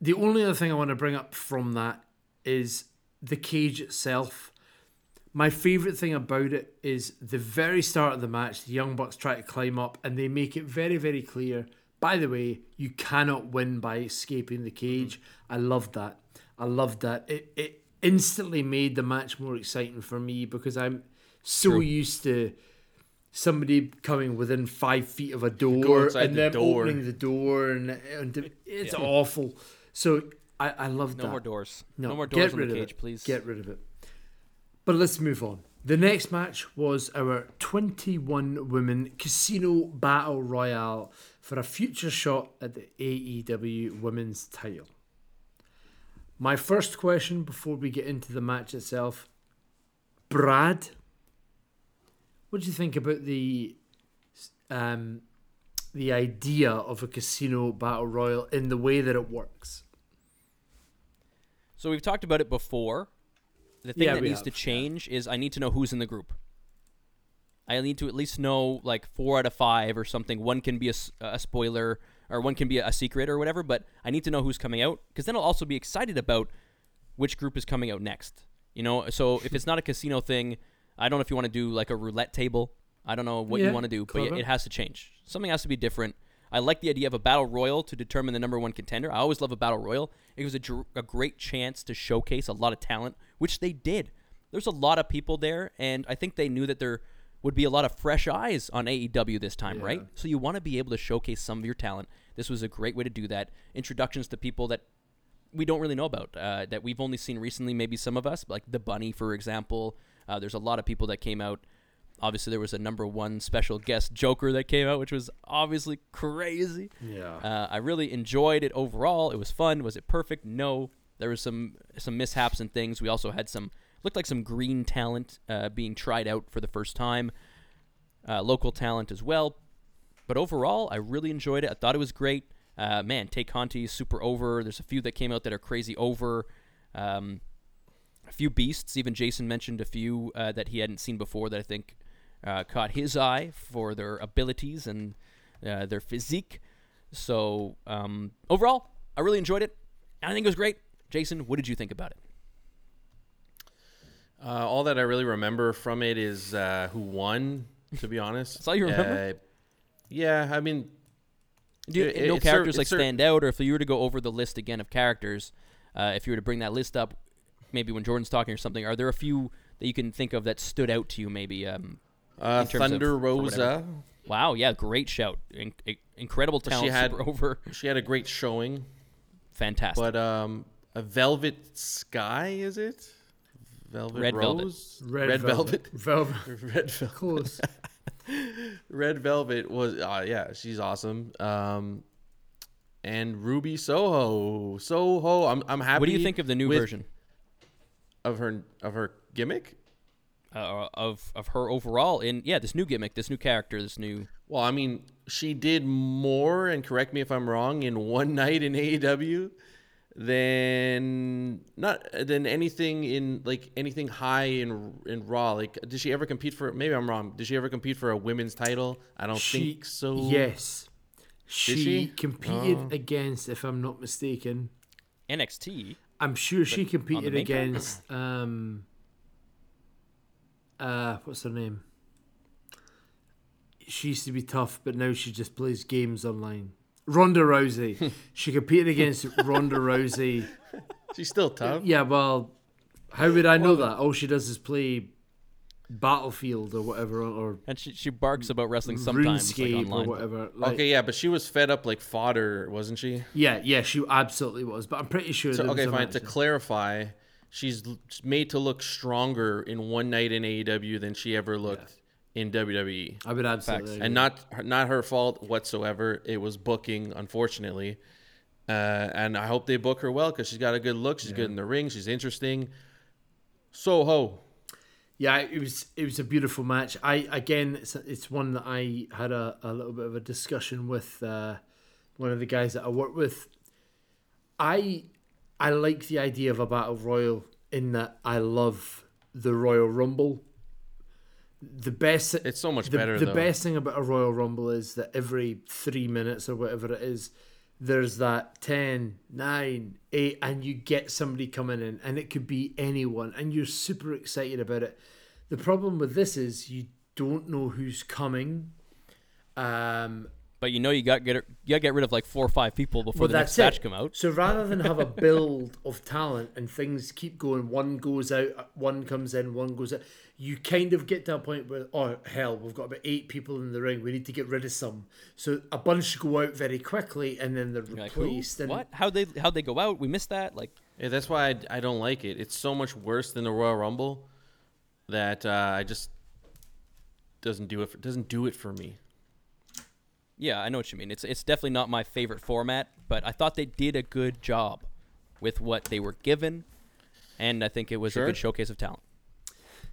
the only other thing I want to bring up from that is the cage itself. My favorite thing about it is the very start of the match, the Young Bucks try to climb up and they make it very, very clear. By the way, you cannot win by escaping the cage. Mm-hmm. I loved that. I loved that. It it instantly made the match more exciting for me because I'm so True. used to somebody coming within five feet of a door and the then door. opening the door and, and it's awful. So I, I love no that. No more doors. No, No, more get doors in rid the of cage, it. please. Get rid of it. But let's move on. The next match was our 21 women casino battle royale for a future shot at the AEW women's title. My first question before we get into the match itself Brad, what do you think about the um, the idea of a casino battle royal in the way that it works? So we've talked about it before. The thing Yeah, that needs have, to yeah. change is I need to know who's in the group. I need to at least know like four out of five or something. One can be a, a spoiler or one can be a secret or whatever, but I need to know who's coming out because then I'll also be excited about which group is coming out next. You know, so if it's not a casino thing, I don't know if you want to do like a roulette table. I don't know what Yeah, you want to do, but clever. it has to change. Something has to be different. I like the idea of a battle royal to determine the number one contender. I always love a battle royal. It was a, dr- a great chance to showcase a lot of talent, which they did. There's a lot of people there, and I think they knew that there would be a lot of fresh eyes on AEW this time, right? So you want to be able to showcase some of your talent. This was a great way to do that. Introductions to people that we don't really know about uh, that we've only seen recently. Maybe some of us, like the bunny, for example. Uh, there's a lot of people that came out. Obviously, there was a number one special guest Joker that came out, which was obviously crazy. Yeah. Uh, I really enjoyed it overall. It was fun. Was it perfect? No. There was some some mishaps and things. We also had some looked like some green talent uh, being tried out for the first time. Uh, local talent as well. But overall, I really enjoyed it. I thought it was great. Uh, man, Tay Conti is super over. There's a few that came out that are crazy over. Um, a few beasts. Even Jason mentioned a few uh, that he hadn't seen before that I think uh, caught his eye for their abilities and uh, their physique. So um, overall, I really enjoyed it. I think it was great. Jason, what did you think about it? Uh, all that I really remember from it is uh, who won. To be honest, That's all you remember? Uh, yeah, I mean, Do you, It- no cer- characters like stand out, or if you were to go over the list again of characters, uh, if you were to bring that list up, maybe when Jordan's talking or something, are there a few that you can think of that stood out to you? Maybe. Um, uh, of- Thunder or. Rosa. wow, yeah, great shout, In- in- incredible She had- over, She had a great showing, fantastic. but um, a Velvet Sky is it? Velvet Red Velvet. Rose. Red, velvet. Velvet. Red Velvet. Close. Red Velvet was uh, yeah, she's awesome. Um, and Ruby Soho, Soho. I'm I'm happy. what do you think of the new with- version of her of her gimmick? uh, of of her overall in yeah this new gimmick, this new character, this new Well, I mean, she did more, and correct me if I'm wrong, in one night in AEW than not than anything in like anything high in in Raw. Like, did she ever compete for? Maybe I'm wrong. Did she ever compete for a women's title? I don't She- think so. Yes. She, she? competed Oh. against, if I'm not mistaken, NXT. I'm sure she competed against um uh what's her name? She used to be tough, but now she just plays games online. Ronda Rousey. she competed against Ronda Rousey. She's still tough. Yeah, well, how would I know that? All she does is play Battlefield or whatever, or And she she barks about wrestling sometimes like RuneScape online. or whatever. Like, okay, yeah, but she was fed up like fodder, wasn't she? Yeah, yeah, she absolutely was. But I'm pretty sure. So, okay, fine. To clarify, she's made to look stronger in one night in AEW than she ever looked in WWE. I would absolutely. agree. and not not her fault whatsoever. It was booking, unfortunately. Uh, and I hope they book her well because she's got a good look. She's good in the ring. She's interesting. Soho. Yeah, it was it was a beautiful match. I again, it's it's one that I had a, a little bit of a discussion with uh, one of the guys that I work with. I I like the idea of a battle royal in that I love the Royal Rumble. The best It's so much the, better the though. best thing about a Royal Rumble is that every three minutes or whatever it is, there's that 10, 9, 8, and you get somebody coming in, and it could be anyone, and you're super excited about it. The problem with this is you don't know who's coming. Um, But you know you got get you got to get rid of like four or five people before well, the next that's match it. come out. So rather than have a build of talent and things keep going, one goes out, one comes in, one goes out, you kind of get to a point where, oh, hell, we've got about eight people in the ring. We need to get rid of some. So a bunch go out very quickly and then they're You're like, replaced. and What? How they how they go out? We missed that. Like Yeah, that's why I, I don't like it. It's so much worse than the Royal Rumble that uh, I just doesn't do it. For, doesn't do it for me. yeah, I know what you mean. It's it's definitely not my favorite format, but I thought they did a good job with what they were given, and I think it was Sure. a good showcase of talent.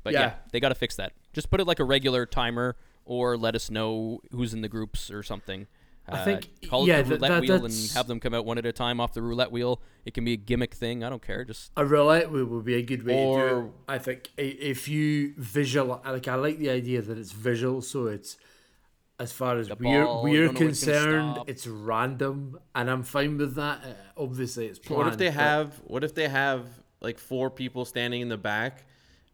But yeah, Yeah. they got to fix that. Just put it like a regular timer, or let us know who's in the groups or something. I Uh, think- call yeah, it the roulette that- wheel and have them come out one at a time off the roulette wheel. It can be a gimmick thing. I don't care. Just A roulette wheel would be a good way to do Or- it. I think if you visual, like I like the idea that it's visual, so it's as far as we're ball, we're don't know when it's gonna concerned, it's random, and I'm fine with that. Uh, obviously, it's planned. What if they have? What if they have like four people standing in the back,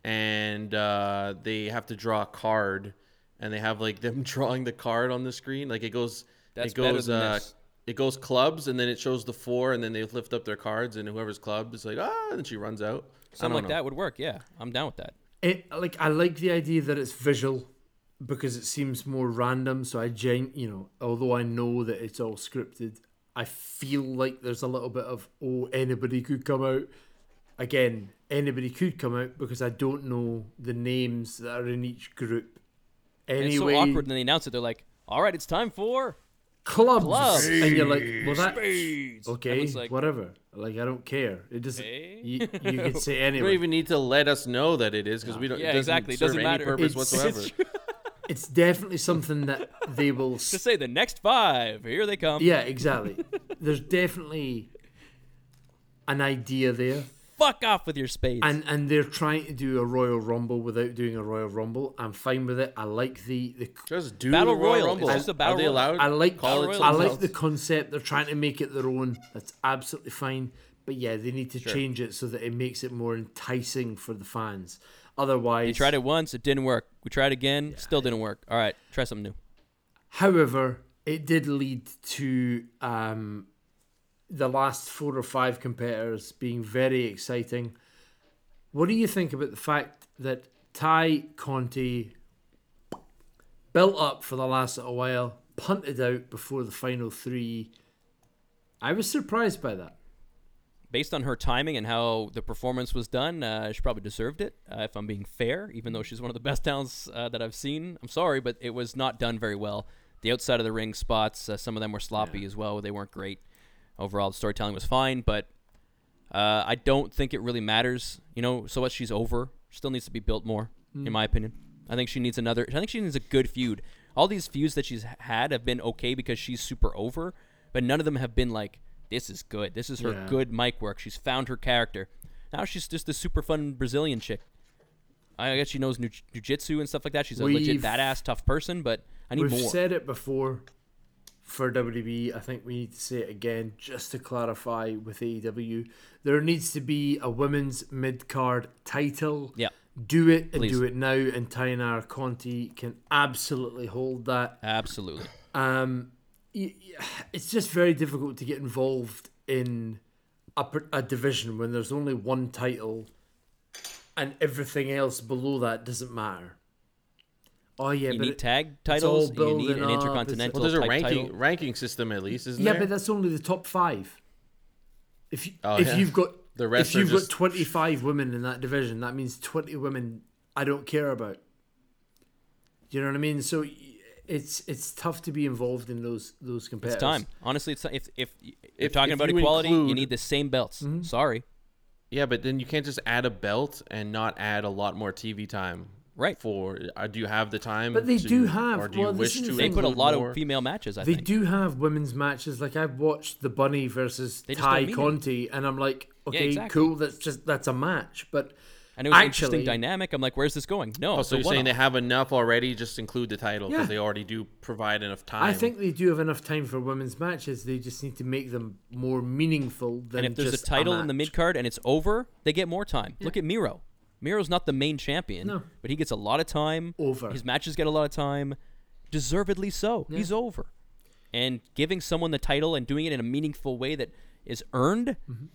and uh, they have to draw a card, and they have like them drawing the card on the screen, like it goes. That's it goes. uh. It goes clubs, and then it shows the four, and then they lift up their cards, and whoever's club is like, ah, and then she runs out. Something like know. that would work. Yeah, I'm down with that. It like I like the idea that it's visual because it seems more random. So I gen, you know, although I know that it's all scripted, I feel like there's a little bit of oh anybody could come out. Again, anybody could come out because I don't know the names that are in each group. And it's so awkward when they announce it. They're like, "All right, it's time for." clubs, Clubs. and you're like, well, that okay, like, whatever. Like I don't care. It doesn't. Okay. You, you could say anyway. You don't even need to let us know that it is because we don't. Yeah, it doesn't exactly. It doesn't any matter. purpose It's- whatsoever. It's definitely something that they will Just say the next five. Here they come. Yeah, exactly. There's definitely an idea there. Fuck off with your spades. And and they're trying to do a Royal Rumble without doing a Royal Rumble. I'm fine with it. I like the, the Just do Battle the Royal Royal. Rumble. It's just a Battle Are they allowed? I like Call it Royal. I like else? the concept. They're trying to make it their own. That's absolutely fine. But yeah, they need to Sure. change it so that it makes it more enticing for the fans. Otherwise, we tried it once. It didn't work. We tried again. Still didn't work. All right, try something new. However, it did lead to um, the last four or five competitors being very exciting. What do you think about the fact that Tay Conti built up for the last little while, punted out before the final three? I was surprised by that. Based on her timing and how the performance was done, uh, she probably deserved it. Uh, if I'm being fair, even though she's one of the best talents uh, that I've seen, I'm sorry, but it was not done very well. The outside of the ring spots, uh, some of them were sloppy as well. They weren't great. Overall, the storytelling was fine, but uh, I don't think it really matters. You know, so what? She's over. Still needs to be built more, in my opinion. I think she needs another. I think she needs a good feud. All these feuds that she's had have been okay because she's super over, but none of them have been like, this is good. This is her Yeah. good mic work. She's found her character. Now she's just a super fun Brazilian chick. I guess she knows nu- jujitsu and stuff like that. She's a legit We've- badass, tough person, but I need more. We've more. said it before for WWE. I think we need to say it again just to clarify with AEW. There needs to be a women's mid card title. yeah, Do it and Please. do it now, and Tainar Conti can absolutely hold that. absolutely. Um, it's just very difficult to get involved in a, a division when there's only one title, and everything else below that doesn't matter. Oh yeah, You but need it- tag titles. all You need building an intercontinental Well, there's a ranking title. ranking system at least, isn't yeah, there? but that's only the top five. If you, Oh, if yeah. you've got The rest if you've just- got twenty five women in that division, that means twenty women I don't care about. You know what I mean? So it's it's tough to be involved in those those It's competitors. time. Honestly, it's if if you're If- talking if about you equality, you need the same belts. Mm-hmm. Sorry. yeah, but then you can't just add a belt and not add a lot more TV time. Right. For uh, do you have the time? But they to- do have- Or do you well, this wish is the to? They put a lot more? of female matches. I They think. do have women's matches. Like I've watched the Bunny versus They just Tay don't it. Conti, and I'm like, okay, exactly. cool. That's just that's a match. But And it was an actually, interesting dynamic. I'm like, where's this going? No. Oh, so you're saying they have enough already? Just include the title because Yeah. they already do provide enough time. I think they do have enough time for women's matches. They just need to make them more meaningful than And if there's just a title in the match. mid card and it's over, they get more time. Look at Miro. Miro's not the main champion, No. but he gets a lot of time. Over. His matches get a lot of time. Deservedly so. He's over. And giving someone the title and doing it in a meaningful way that is earned Mm-hmm.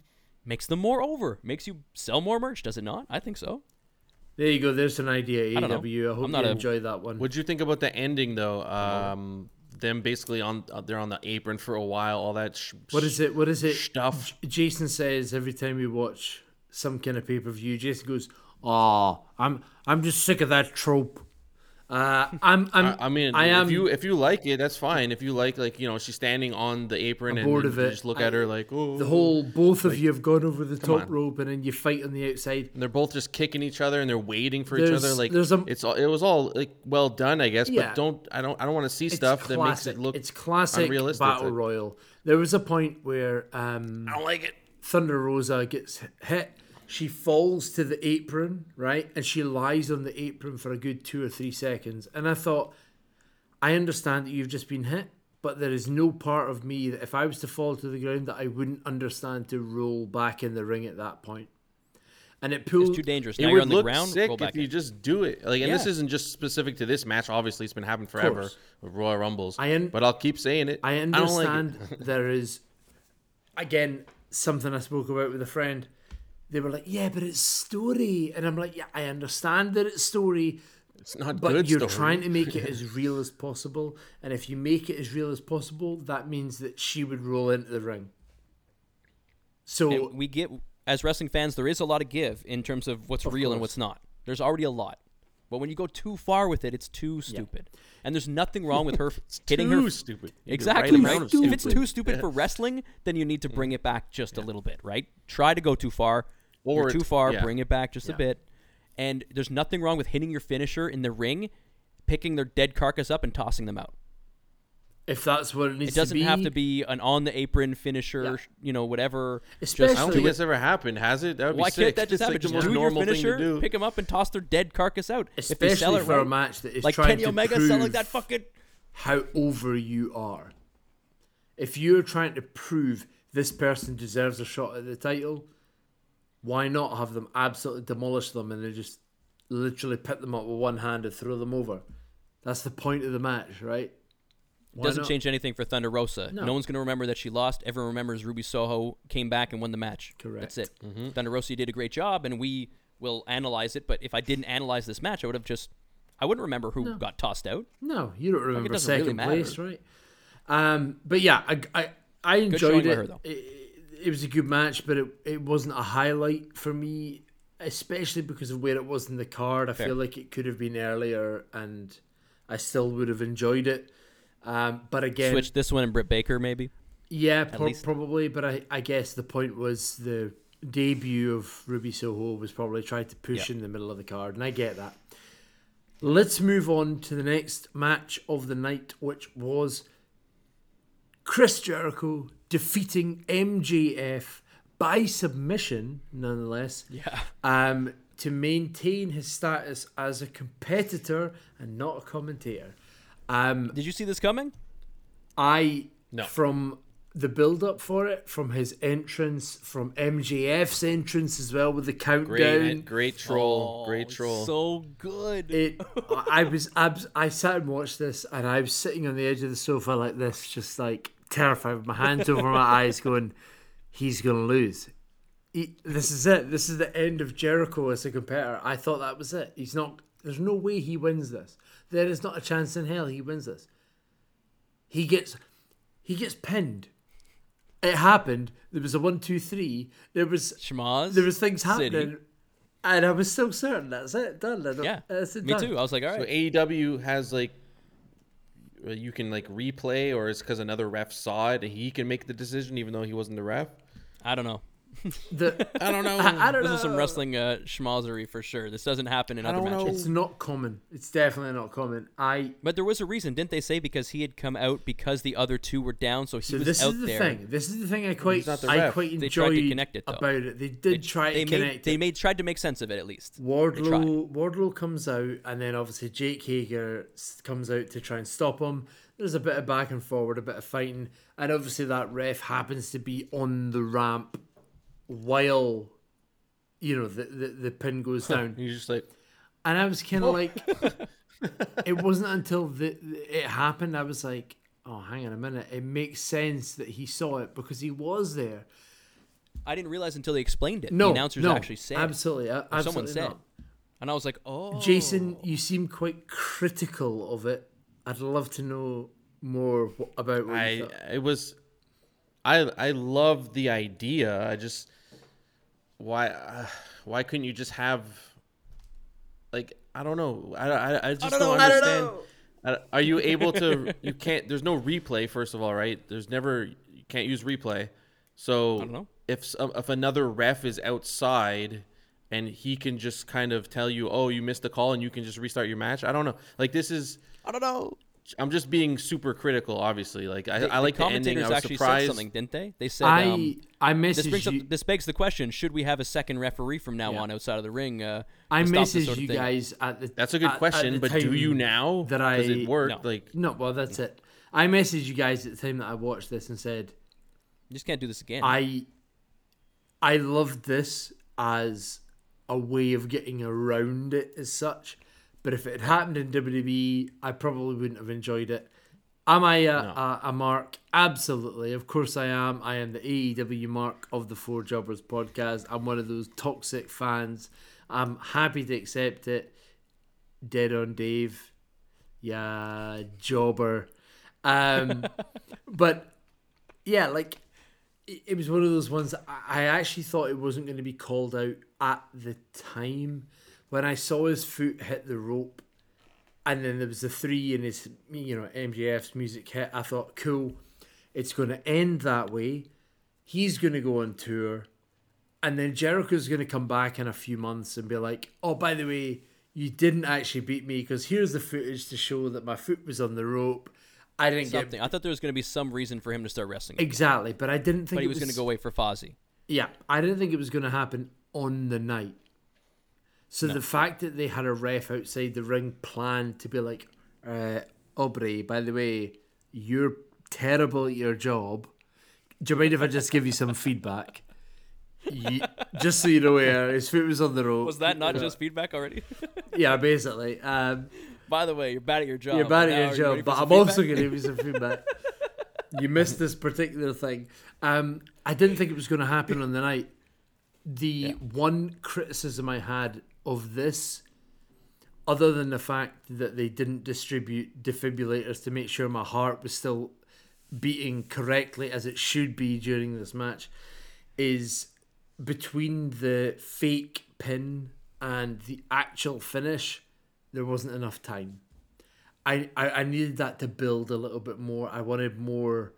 makes them more over. Makes you sell more merch, does it not? I think so. There you go. There's an idea. I don't know. AW. I, hope I'm not you a- enjoy that one. What'd you think about the ending though? Um, them basically on uh, they're on the apron for a while. All that. Sh- What is it? What is it? Stuff. J- Jason says every time we watch some kind of pay per view, Jason goes, "Oh, I'm I'm just sick of that trope." Uh, I'm I'm I, I mean, I am if you if you like it, that's fine. If you like, like you know, she's standing on the apron and, bored and of you it. just look I- at her like, oh, the whole both of you have gone over the top on. rope and then you fight on the outside. And they're both just kicking each other and they're waiting for each other. Like there's a- it's all it was all like well done, I guess. Yeah. But don't I don't I don't want to see It's stuff that makes it look it's classic unrealistic. battle royal. There was a point where um, I don't like it. Thunder Rosa gets hit. She falls to the apron, right? And she lies on the apron for a good two or three seconds. And I thought, I understand that you've just been hit, but there is no part of me that if I was to fall to the ground that I wouldn't understand to roll back in the ring at that point. And it pulls It's too dangerous. It Now you're on the look ground. sick if you in. just do it. Like, and this isn't just specific to this match. Obviously, it's been happening forever with Royal Rumbles. I un- but I'll keep saying it. I don't like it. understand there is, again, something I spoke about with a friend. They were like, "Yeah, but it's story," and I'm like, "Yeah, I understand that it's story, It's not but you're story. trying to make it as real as possible. And if you make it as real as possible, that means that she would roll into the ring. So And we get as wrestling fans, there is a lot of give in terms of what's real and what's not. There's already a lot, but when you go too far with it, it's too stupid. And there's nothing wrong with her hitting too her stupid. Need the Exactly. right Right. amount If it's too stupid for wrestling, then you need to bring it back just a little bit, right? Try to go too far. Or You're too far, yeah. bring it back just a bit. And there's nothing wrong with hitting your finisher in the ring, picking their dead carcass up and tossing them out. if that's what it needs to be, It doesn't to have to be an on the apron finisher, Yeah. you know, whatever. Especially- I don't think it. that's ever happened, has it? That would be Why sick. can't that just It's happen? like the just most do your normal finisher, thing to do. pick them up, and toss their dead carcass out. if they especially sell it for right. a match that is like trying Kenny to Omega prove selling that fucking. how over you are. If you're trying to prove this person deserves a shot at the title, why not have them absolutely demolish them and then just literally pick them up with one hand and throw them over? That's the point of the match, right? Why doesn't not? change anything for Thunder Rosa. No. No, one's going to remember that she lost. Everyone remembers Ruby Soho came back and won the match. Correct. That's it. Mm-hmm. Thunder Rosa did a great job, and we will analyze it. But if I didn't analyze this match, I would have just. I wouldn't remember who got tossed out. No, you don't remember doesn't really second matter. place, right? Um, but yeah, I, I, I enjoyed by it. her, though. it. It was a good match, but it, it wasn't a highlight for me, especially because of where it was in the card. I feel like it could have been earlier, and I still would have enjoyed it. Um, but again, Switch this one and Britt Baker, maybe. yeah, pro- probably. But I, I guess the point was the debut of Ruby Soho was probably tried to push in the middle of the card, and I get that. Let's move on to the next match of the night, which was Chris Jericho defeating MJF by submission, nonetheless. Yeah. Um, to maintain his status as a competitor and not a commentator. Um, Did you see this coming? I No. from the build up for it, from his entrance, from MJF's entrance as well with the countdown. Great, great troll, great Oh, troll. So good. It, I was, abs- I sat and watched this, and I was sitting on the edge of the sofa like this, just like terrified, with my hands over my eyes, going, "He's gonna lose. he, this is it. This is the end of Jericho as a competitor. I thought that was it. He's not. There's no way he wins this. There is not a chance in hell he wins this. He gets, he gets pinned. It happened. There was a one, two, three. There was Schmaz. there was things City. happening, and I was still certain that's it. Done. I Yeah, that's it me done. too. I was like, all right. So. AEW has like Uh, you can like replay, or it's because another ref saw it and he can make the decision even though he wasn't the ref. I don't know. The, I don't know. I, I don't This know. is some wrestling uh, schmozzery for sure. This doesn't happen in I other don't know. matches. It's not common. It's definitely not common. I But there was a reason, didn't they say? Because he had come out because the other two were down, so he So was this out is the there. thing. This is the thing I quite not I ref. quite They tried to connect it, though. about it. They did try they to made, connect They it. made tried to make sense of it at least. tried. Wardlow Wardlow comes out and then obviously Jake Hager comes out to try and stop him. There's a bit of back and forward, a bit of fighting, and obviously that ref happens to be on the ramp while you know the the, the pin goes down. You're just like, And I was kind of like, it wasn't until the, the- it happened I was like, oh, hang on a minute. It makes sense that he saw it because he was there. I didn't realize until they explained it. No, the announcers no, actually said, absolutely, uh, or absolutely someone said, not. and I was like, oh, Jason, you seem quite critical of it. I'd love to know more about what you I thought. it was, I I love the idea. I just why uh, why couldn't you just have like I don't know. I I, I just don't, I don't understand. know. Uh, Are you able to? You can't. There's no replay. First of all, right? There's never. You can't use replay. So don't know. if if another ref is outside and he can just kind of tell you, oh, you missed the call, and you can just restart your match. I don't know. Like this is. I don't know. I'm just being super critical. Obviously, like I, I like the the ending. I was actually surprised. said something, didn't they? They said, I um, I this messaged brings up, this begs the question: Should we have a second referee from now Yeah. on outside of the ring? Uh, I to messaged you thing? guys at the. That's a good at- at question, the but do you now? that Does I- it work? No. Like No, well, that's it. I messaged you guys at the time that I watched this and said You just can't do this again. I I loved this as a way of getting around it as such. But if it had happened in WWE, I probably wouldn't have enjoyed it. Am I a, a, a mark? Absolutely. Of course I am. I am the AEW mark of the Four Jobbers podcast. I'm one of those toxic fans. I'm happy to accept it. Dead on Dave. Yeah, jobber. Um, but yeah, like it, was one of those ones I actually thought it wasn't going to be called out at the time. When I saw his foot hit the rope, and then there was the three and his, you know, MJF's music hit, I thought, cool, it's going to end that way. He's going to go on tour, and then Jericho's going to come back in a few months and be like, oh, by the way, you didn't actually beat me because here's the footage to show that my foot was on the rope. I didn't get I thought there was going to be some reason for him to start wrestling, exactly, but I didn't think but he it was going to go away for Fozzy. Yeah, I didn't think it was going to happen on the night. So the fact that they had a ref outside the ring planned to be like, uh, Aubrey, by the way, you're terrible at your job. Do you mind if I just give you some feedback? Ye- just so you're aware, his foot was on the rope. Was that not just feedback already? Yeah, basically. Um, By the way, you're bad at your job. you're bad at your job, but I'm also feedback? going to give you some feedback. you missed this particular thing. Um, I didn't think it was going to happen on the night. The one criticism I had of this, other than the fact that they didn't distribute defibrillators to make sure my heart was still beating correctly as it should be during this match, is between the fake pin and the actual finish, there wasn't enough time. I, I, I needed that to build a little bit more. I wanted more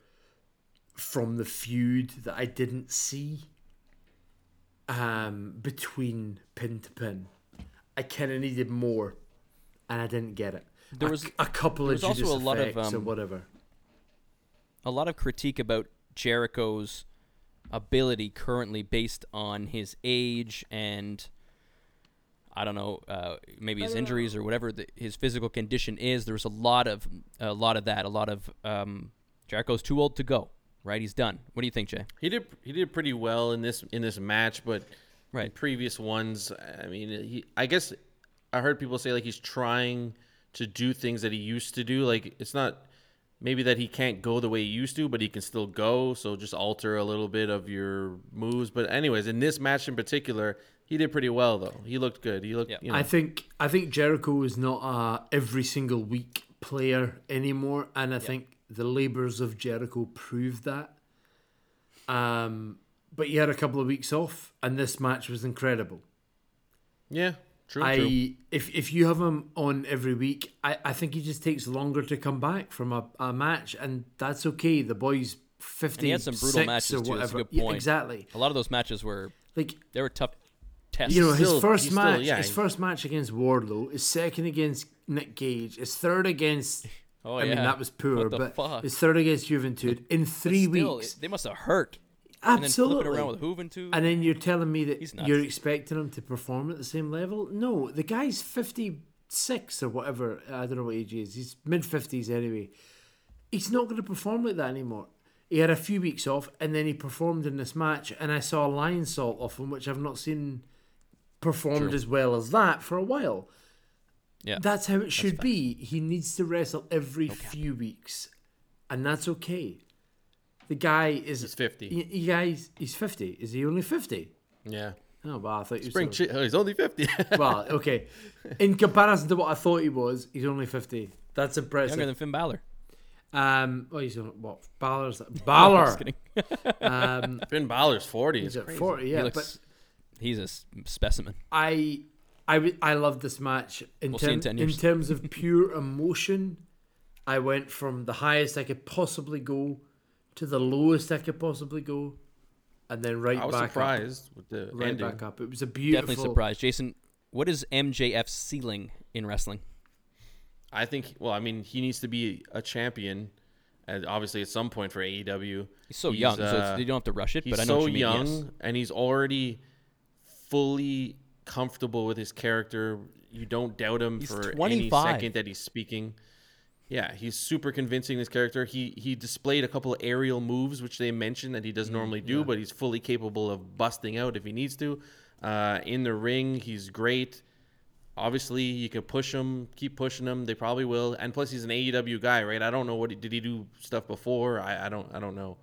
from the feud that I didn't see um, between pin to pin. I kind of needed more, and I didn't get it. There was- a, couple there of was also a lot of, effects or um, whatever. a lot of critique about Jericho's ability currently based on his age and I don't know, uh, maybe his injuries or whatever the, his physical condition is. There's a lot of a lot of that. A lot of um, Jericho's too old to go. Right, he's done. What do you think, Jay? he did he did pretty well in this in this match, but in Right. previous ones, I mean, he I guess I heard people say like he's trying to do things that he used to do. Like it's not maybe that he can't go the way he used to, but he can still go. So just alter a little bit of your moves. But anyways, in this match in particular, he did pretty well though. He looked good. He looked. Yeah. You know, I think I think Jericho is not a every single week player anymore, and I think the labors of Jericho proved that. Um, but he had a couple of weeks off, and this match was incredible. yeah, true. I true. if if you have him on every week, I, I think he just takes longer to come back from a, a match, and that's okay. The boys fifty he had some brutal matches, or too. Whatever. good Yeah, exactly. A lot of those matches were Like they were tough tests. you know, his still- first he's still- match, yeah, his he- first match against Wardlow, his second against Nick Gage, his third against. oh I yeah, mean, that was poor, but fuck? his third against Juventud in three Still, weeks. they must have hurt. Absolutely. And then flip it around with Juventud. And then you're telling me that you're expecting him to perform at the same level? No, the guy's 56 or whatever. I don't know what age he is. He's mid 50s anyway. He's not going to perform like that anymore. He had a few weeks off and then he performed in this match, and I saw a Lionsault off him, which I've not seen performed True. as well as that for a while. yeah, That's how it should be. He needs to wrestle every few weeks, and that's okay. The guy is He's 50. Y- You guys, he's fifty. Is he only fifty? yeah, Oh, well, I thought he was. spring. so- Chi- oh, he's only fifty. well, okay. In comparison to what I thought he was, he's only fifty. That's impressive. younger than Finn Balor. um, oh, he's on what? Balor's Just Balor. kidding. um, Finn Balor's forty. he's It's at crazy. forty. he Yeah, looks, he's a s- specimen. but I, I, w- I love this match in We'll see in term- 10 in terms of pure emotion. I went from the highest I could possibly go to the lowest I could possibly go, and then right back. I was back up. surprised with the Right ending. back up. It was a beautiful. Definitely surprised. Jason, what is MJF's ceiling in wrestling? I think. Well, I mean, he needs to be a champion, and obviously at some point for AEW. He's so He's, young, so uh, it's, you don't have to rush it. He's But I know so what you mean. young, yes. and he's already fully comfortable with his character. You don't doubt him He's for 25. any second that he's speaking. Yeah, he's super convincing. This character. He he displayed a couple of aerial moves, which they mentioned that he doesn't Mm, normally do, but he's fully capable of busting out if he needs to. Uh, in the ring, he's great. Obviously, you can push him, keep pushing him. They probably will, and plus, he's an AEW guy, right? I don't know what he, did he do stuff before. I, I don't I don't know.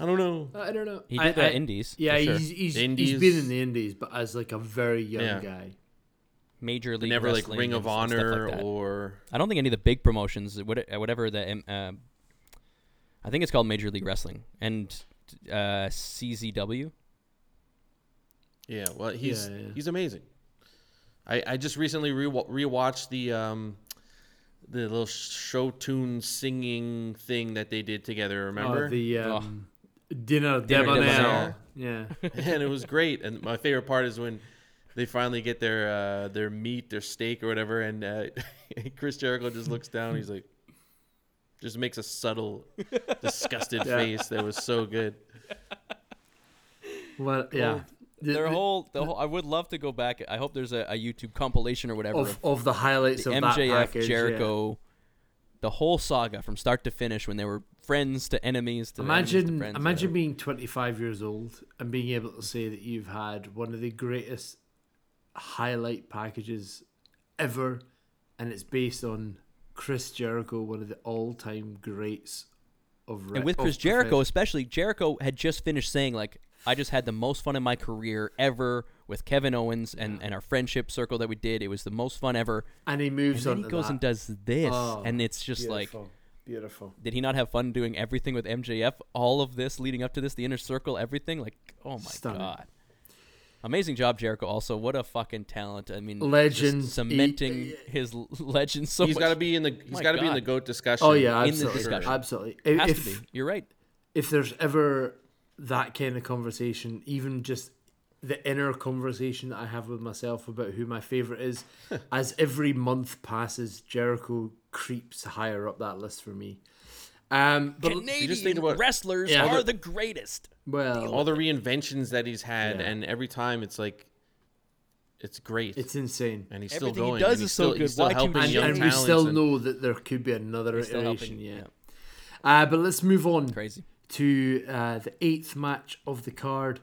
I don't know. I don't know. He I- did the I- Indies, Yeah, sure. he's he's, Indies. he's been in the Indies, but as like a very young Yeah. guy. Major League Never like Ring of and- and stuff Honor like or I don't think any of the big promotions, uh, whatever the, um, uh, I think it's called Major League Wrestling and uh, CZW. Yeah, well, he's Yeah, yeah. he's amazing. I, I just recently re- rewatched the um the little show tune singing thing that they did together. Remember? Oh, the Oh. um, dinner Dinner debonair. Debonair. Yeah. and it was great. And my favorite part is when they finally get their uh, their meat, their steak or whatever, and uh, Chris Jericho just looks down. He's like, just makes a subtle, disgusted Yeah. face. That was so good. Well, yeah. The- Their whole, the whole, I would love to go back. I hope there's a, a YouTube compilation or whatever of, of of the highlights the of that MJF package. yeah. Jericho, the whole saga from start to finish when they were friends to enemies to enemies to Imagine, friends, imagine whatever. being 25 years old and being able to say that you've had one of the greatest highlight packages ever, and it's based on Chris Jericho, one of the all-time greats of. re- and with Chris Jericho, especially Jericho had just finished saying like, "I just had the most fun in my career ever with Kevin Owens and, and our friendship circle that we did. It was the most fun ever." and he And moves then on. he goes that. and does this, Oh, and it's just like, beautiful, beautiful. did he not have fun doing everything with MJF? All of this leading up to this, the inner circle, everything. Like, oh my Stunning. god. Amazing job, Jericho. Also, what a fucking talent! I mean, just Legend. cementing He- his l- legend so he's much. got to be in the he's My got to be in the goat discussion. Oh yeah, in the absolutely, discussion. absolutely. Has if, to be. You're right. if there's ever that kind of conversation, even just the inner conversation that I have with myself about who my favorite is, as every month passes, Jericho creeps higher up that list for me. Um, but Canadian just think about- wrestlers Yeah, are but- the greatest. Well, all the reinventions that he's had, Yeah. and every time it's like, it's great, it's insane. and he's still Everything he going. does and he's is so still, good. Still helping we And, young and we still and- know that there could be another He's iteration. Yeah. yeah. Uh, but let's move on. Crazy. to uh, the eighth match of the card.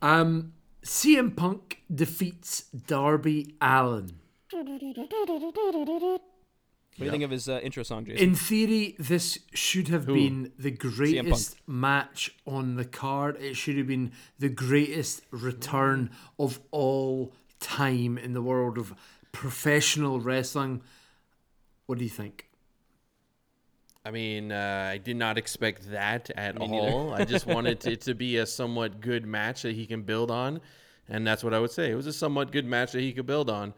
Um, CM Punk defeats Darby Allin. What do you think of his uh, intro song, Jason? In theory, this should have Who? been the greatest match on the card. It should have been the greatest return of all time in the world of professional wrestling. What do you think? I mean, uh, I did not expect that at Me all. I just wanted it to be a somewhat good match that he can build on, and that's what I would say. It was a somewhat good match that he could build on.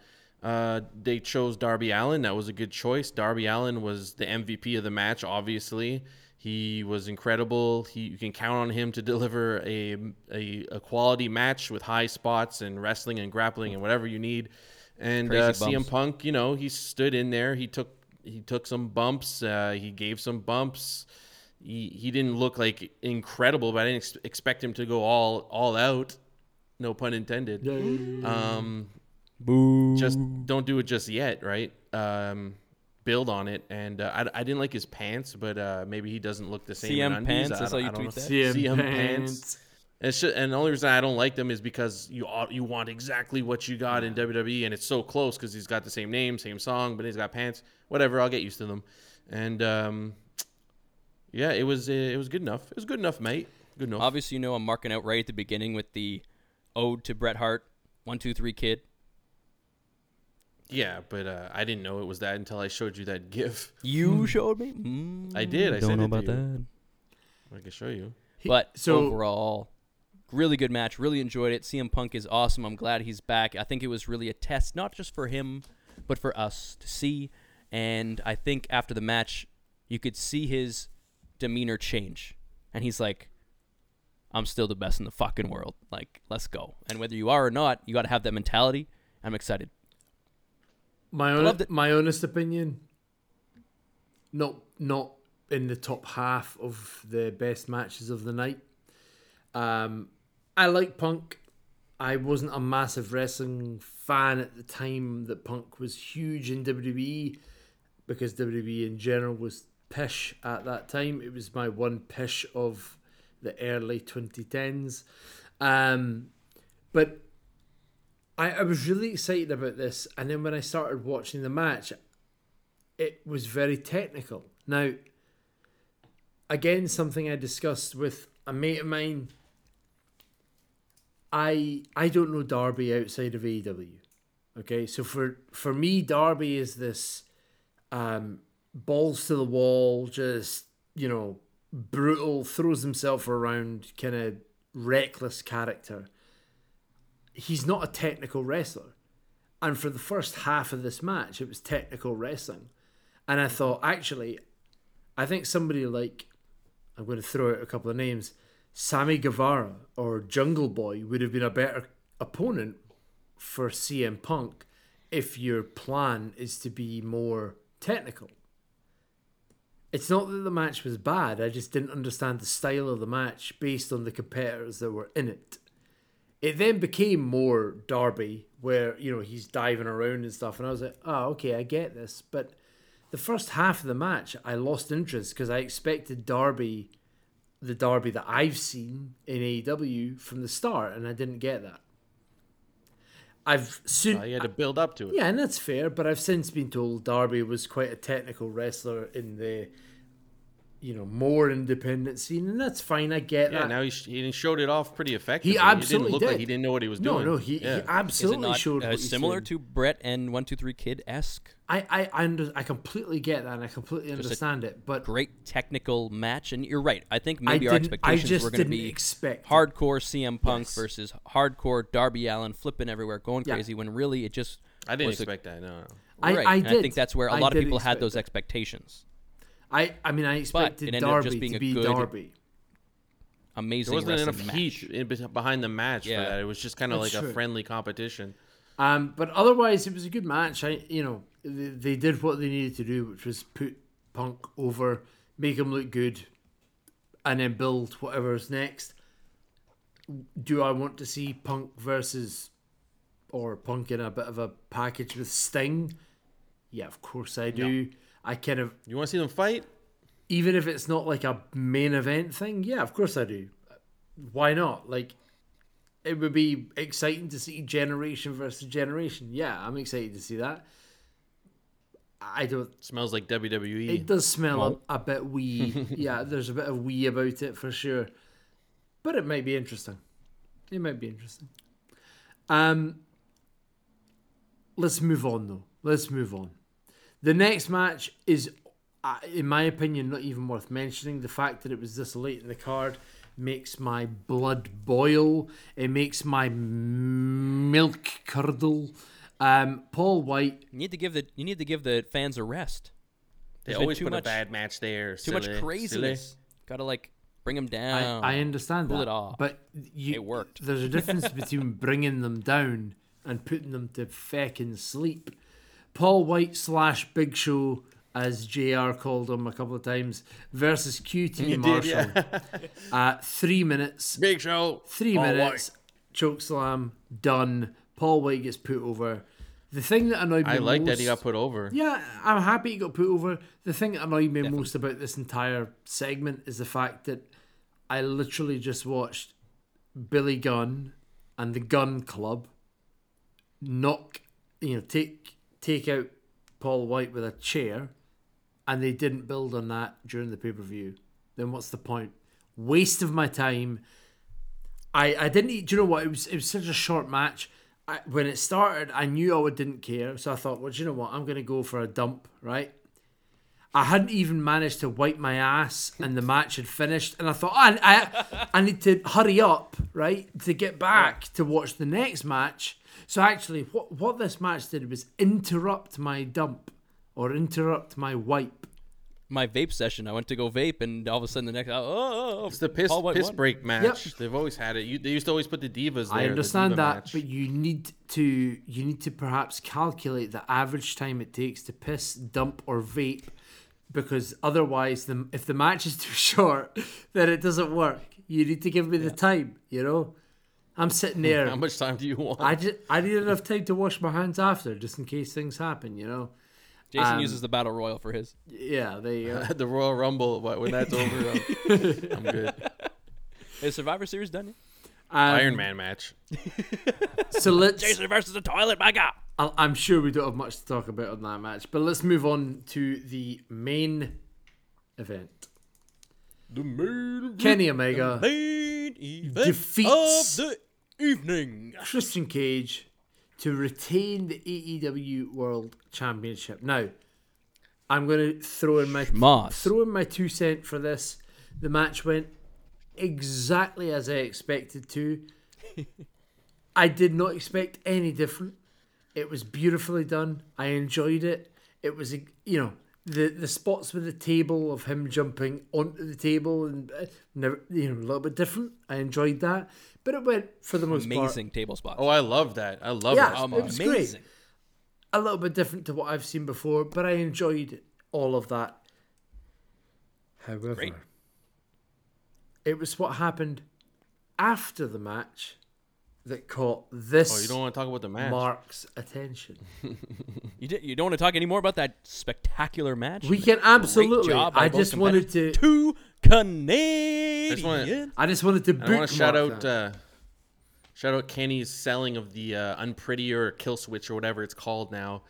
Uh, they chose Darby Allin. That was a good choice. Darby Allin was the MVP of the match. Obviously, he was incredible. He you can count on him to deliver a a, a quality match with high spots and wrestling and grappling and whatever you need. And uh, Crazy. CM Punk, you know, he stood in there. He took he took some bumps. Uh, he gave some bumps. He he didn't look like incredible, but I didn't ex- expect him to go all all out. No pun intended. Um, Boo. just don't do it just yet, right? Um, build on it. And uh, I, I didn't like his pants, but uh, maybe he doesn't look the same. CM undies. pants, I that's how you don't tweet that? CM, CM pants. pants. Just, and the only reason I don't like them is because you you want exactly what you got in WWE, and it's so close because he's got the same name, same song, but he's got pants. Whatever, I'll get used to them. And um, yeah, it was uh, it was good enough. It was good enough, mate. Good enough. Obviously, you know I'm marking out right at the beginning with the ode to Bret Hart. One, two, three, kid. Yeah, but uh, I didn't know it was that until I showed you that GIF. You showed me. Mm, I did. I don't sent know it to about you. that. I can show you. But so- overall, really good match. Really enjoyed it. CM Punk is awesome. I'm glad he's back. I think it was really a test, not just for him, but for us to see. And I think after the match, you could see his demeanor change. And he's like, I'm still the best in the fucking world. Like, let's go. And whether you are or not, you got to have that mentality. I'm excited. My own, my honest opinion. Not not in the top half of the best matches of the night. Um, I like Punk. I wasn't a massive wrestling fan at the time that Punk was huge in WWE because WWE in general was pish at that time. It was my one pish of the early 2010s. Um, but I, I was really excited about this, and then when I started watching the match, it was very technical. Now, again, something I discussed with a mate of mine. I I don't know Darby outside of AEW. Okay, so for for me, Darby is this um, balls to the wall, just you know, brutal, throws himself around, kind of reckless character he's not a technical wrestler. And for the first half of this match, it was technical wrestling. And I thought, actually, I think somebody like, I'm going to throw out a couple of names, Sammy Guevara or Jungle Boy would have been a better opponent for CM Punk if your plan is to be more technical. It's not that the match was bad, I just didn't understand the style of the match based on the competitors that were in it it then became more Darby, where you know he's diving around and stuff, and I was like, oh, okay, I get this. But the first half of the match, I lost interest because I expected Darby, the Darby that I've seen in AEW from the start, and I didn't get that. I've soon, Uh, you had to build up to it. yeah, and that's fair. But I've since been told Darby was quite a technical wrestler in the, you know, more independent scene, and that's fine. I get Yeah, that. now he, sh- he showed it off pretty effectively. He it absolutely didn't look did. like he didn't know what he was doing. no, he, Yeah. he Is it absolutely not showed uh, what he's similar doing. to Bret and One Two Three Kid esque? I, I, I, under, I completely get that and I completely a understand it, but Great technical match, and you're right. I think I maybe our didn't. I expectations just were going to be expect hardcore CM Punk Yes. versus hardcore Darby Allin flipping everywhere, going Yeah. crazy. When really it just I didn't was a- expect that. No, no. I- right. I and I did. think that's where a I lot of people had those that. expectations. I, I mean, I expected ended just Darby being to be good- Darby. Amazing. There wasn't enough match. heat in, behind the match Yeah. for that. It was just kind of like That's a friendly competition. Um, but otherwise, it was a good match. I, you know, they, they did what they needed to do, which was put Punk over, make him look good, and then build whatever's next. Do I want to see Punk versus, or Punk in a bit of a package with Sting? Yeah, of course I do. I kind of You want to see them fight? even if it's not like a main event thing, yeah, of course I do. Why not? Like, it would be exciting to see generation versus generation. Yeah, I'm excited to see that. I don't. Smells like. WWE. It does smell a, a bit wee. yeah, there's a bit of wee about it for sure. But it might be interesting. It might be interesting. Um, let's move on though. Let's move on. The next match is, uh, in my opinion, not even worth mentioning. The fact that it was this late in the card makes my blood boil. It makes my milk curdle. Um, Paul White You need to give the you need to give the fans a rest. they There's always too put much- a bad match there. Too much Silly, craziness. Gotta like bring them down. I, I understand Pull that, it off. but you, It worked. There's a difference between bringing them down and putting them to feckin' sleep. Paul White slash Big Show, as Jr. called him a couple of times, versus QT did, Marshall. uh, three minutes. Big Show. Three Paul minutes. Choke slam done. Paul White gets put over. The thing that annoyed me I like that he got put over. yeah, I'm happy he got put over. The thing that annoyed me most about this entire segment is the fact that I literally just watched Billy Gunn and the Gunn Club knock, you know, take take out Paul White with a chair, and they didn't build on that during the pay per view. Then what's the point? Waste of my time. I I didn't. Do you know what? It was it was such a short match. I, when it started, I knew I would- didn't care, so I thought, well, do you know what? I'm going to go for a dump, right? I hadn't even managed to wipe my ass, and the match had finished, and I thought, ah, I, I, I need to hurry up, right, to get back to watch the next match. So actually, what what this match did was interrupt my dump or interrupt my wipe. My vape session. I went to go vape, and all of a sudden the next. Oh, oh, oh It's the piss piss won. break match. They've always had it. You, they used to always put the divas there. I understand diva that, match. but you need to you need to perhaps calculate the average time it takes to piss, dump, or vape, because otherwise, the if the match is too short, then it doesn't work. You need to give me the time. You know, I'm sitting there. How much time do you want? I just I need enough time to wash my hands after, just in case things happen. You know. Jason Um, uses the battle royal for his. Yeah, there you go. At the Royal Rumble, but when that's over, I'm, I'm good. Is Survivor Series done? yet? Um, Iron Man match. So let's. Jason versus the toilet. My God. I- I'm sure we don't have much to talk about on that match, but let's move on to the main event. The main Kenny Omega, main event Defeats- of the evening. Christian Cage to retain the AEW World Championship. Now, I'm going to throw in my Schmoss. throw in my two cent for this. The match went exactly as I expected to. I did not expect any different. It was beautifully done. I enjoyed it. It was, you know, the the spots with the table of him jumping onto the table and uh, never, you know, a little bit different. I enjoyed that, but it went for the most part Amazing table spot. Oh, I love that. I love Yeah, that. Um, it was great. amazing. a little bit different to what I've seen before, but I enjoyed all of that. However, Great. it was what happened after the match that caught this Oh, you don't want to talk about the match? Mark's attention. You, di- you don't want to talk anymore about that spectacular match? We can absolutely. job I just wanted to. Two Canadians. wanna- I just wanted to. I want to shout bookmark out uh, shout out Kenny's selling of the uh, unprettier kill switch or whatever it's called now.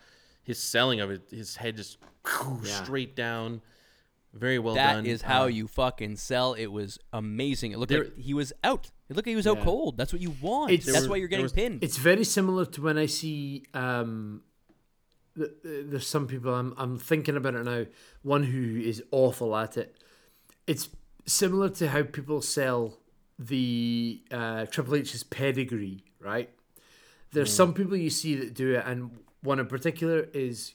His selling of it, his head just Yeah. straight down. Very well That done. is how Uh, you fucking sell. It was amazing. It looked There- like he was out. It looked like he was out Yeah. cold. That's what you want. It's- That's There why you're there getting was- pinned. It's very similar to when I see. Um, th- th- there's some people I'm I'm thinking about it now. One who is awful at it. It's similar to how people sell the uh, Triple H's pedigree, right? There's some people you see that do it, and one in particular is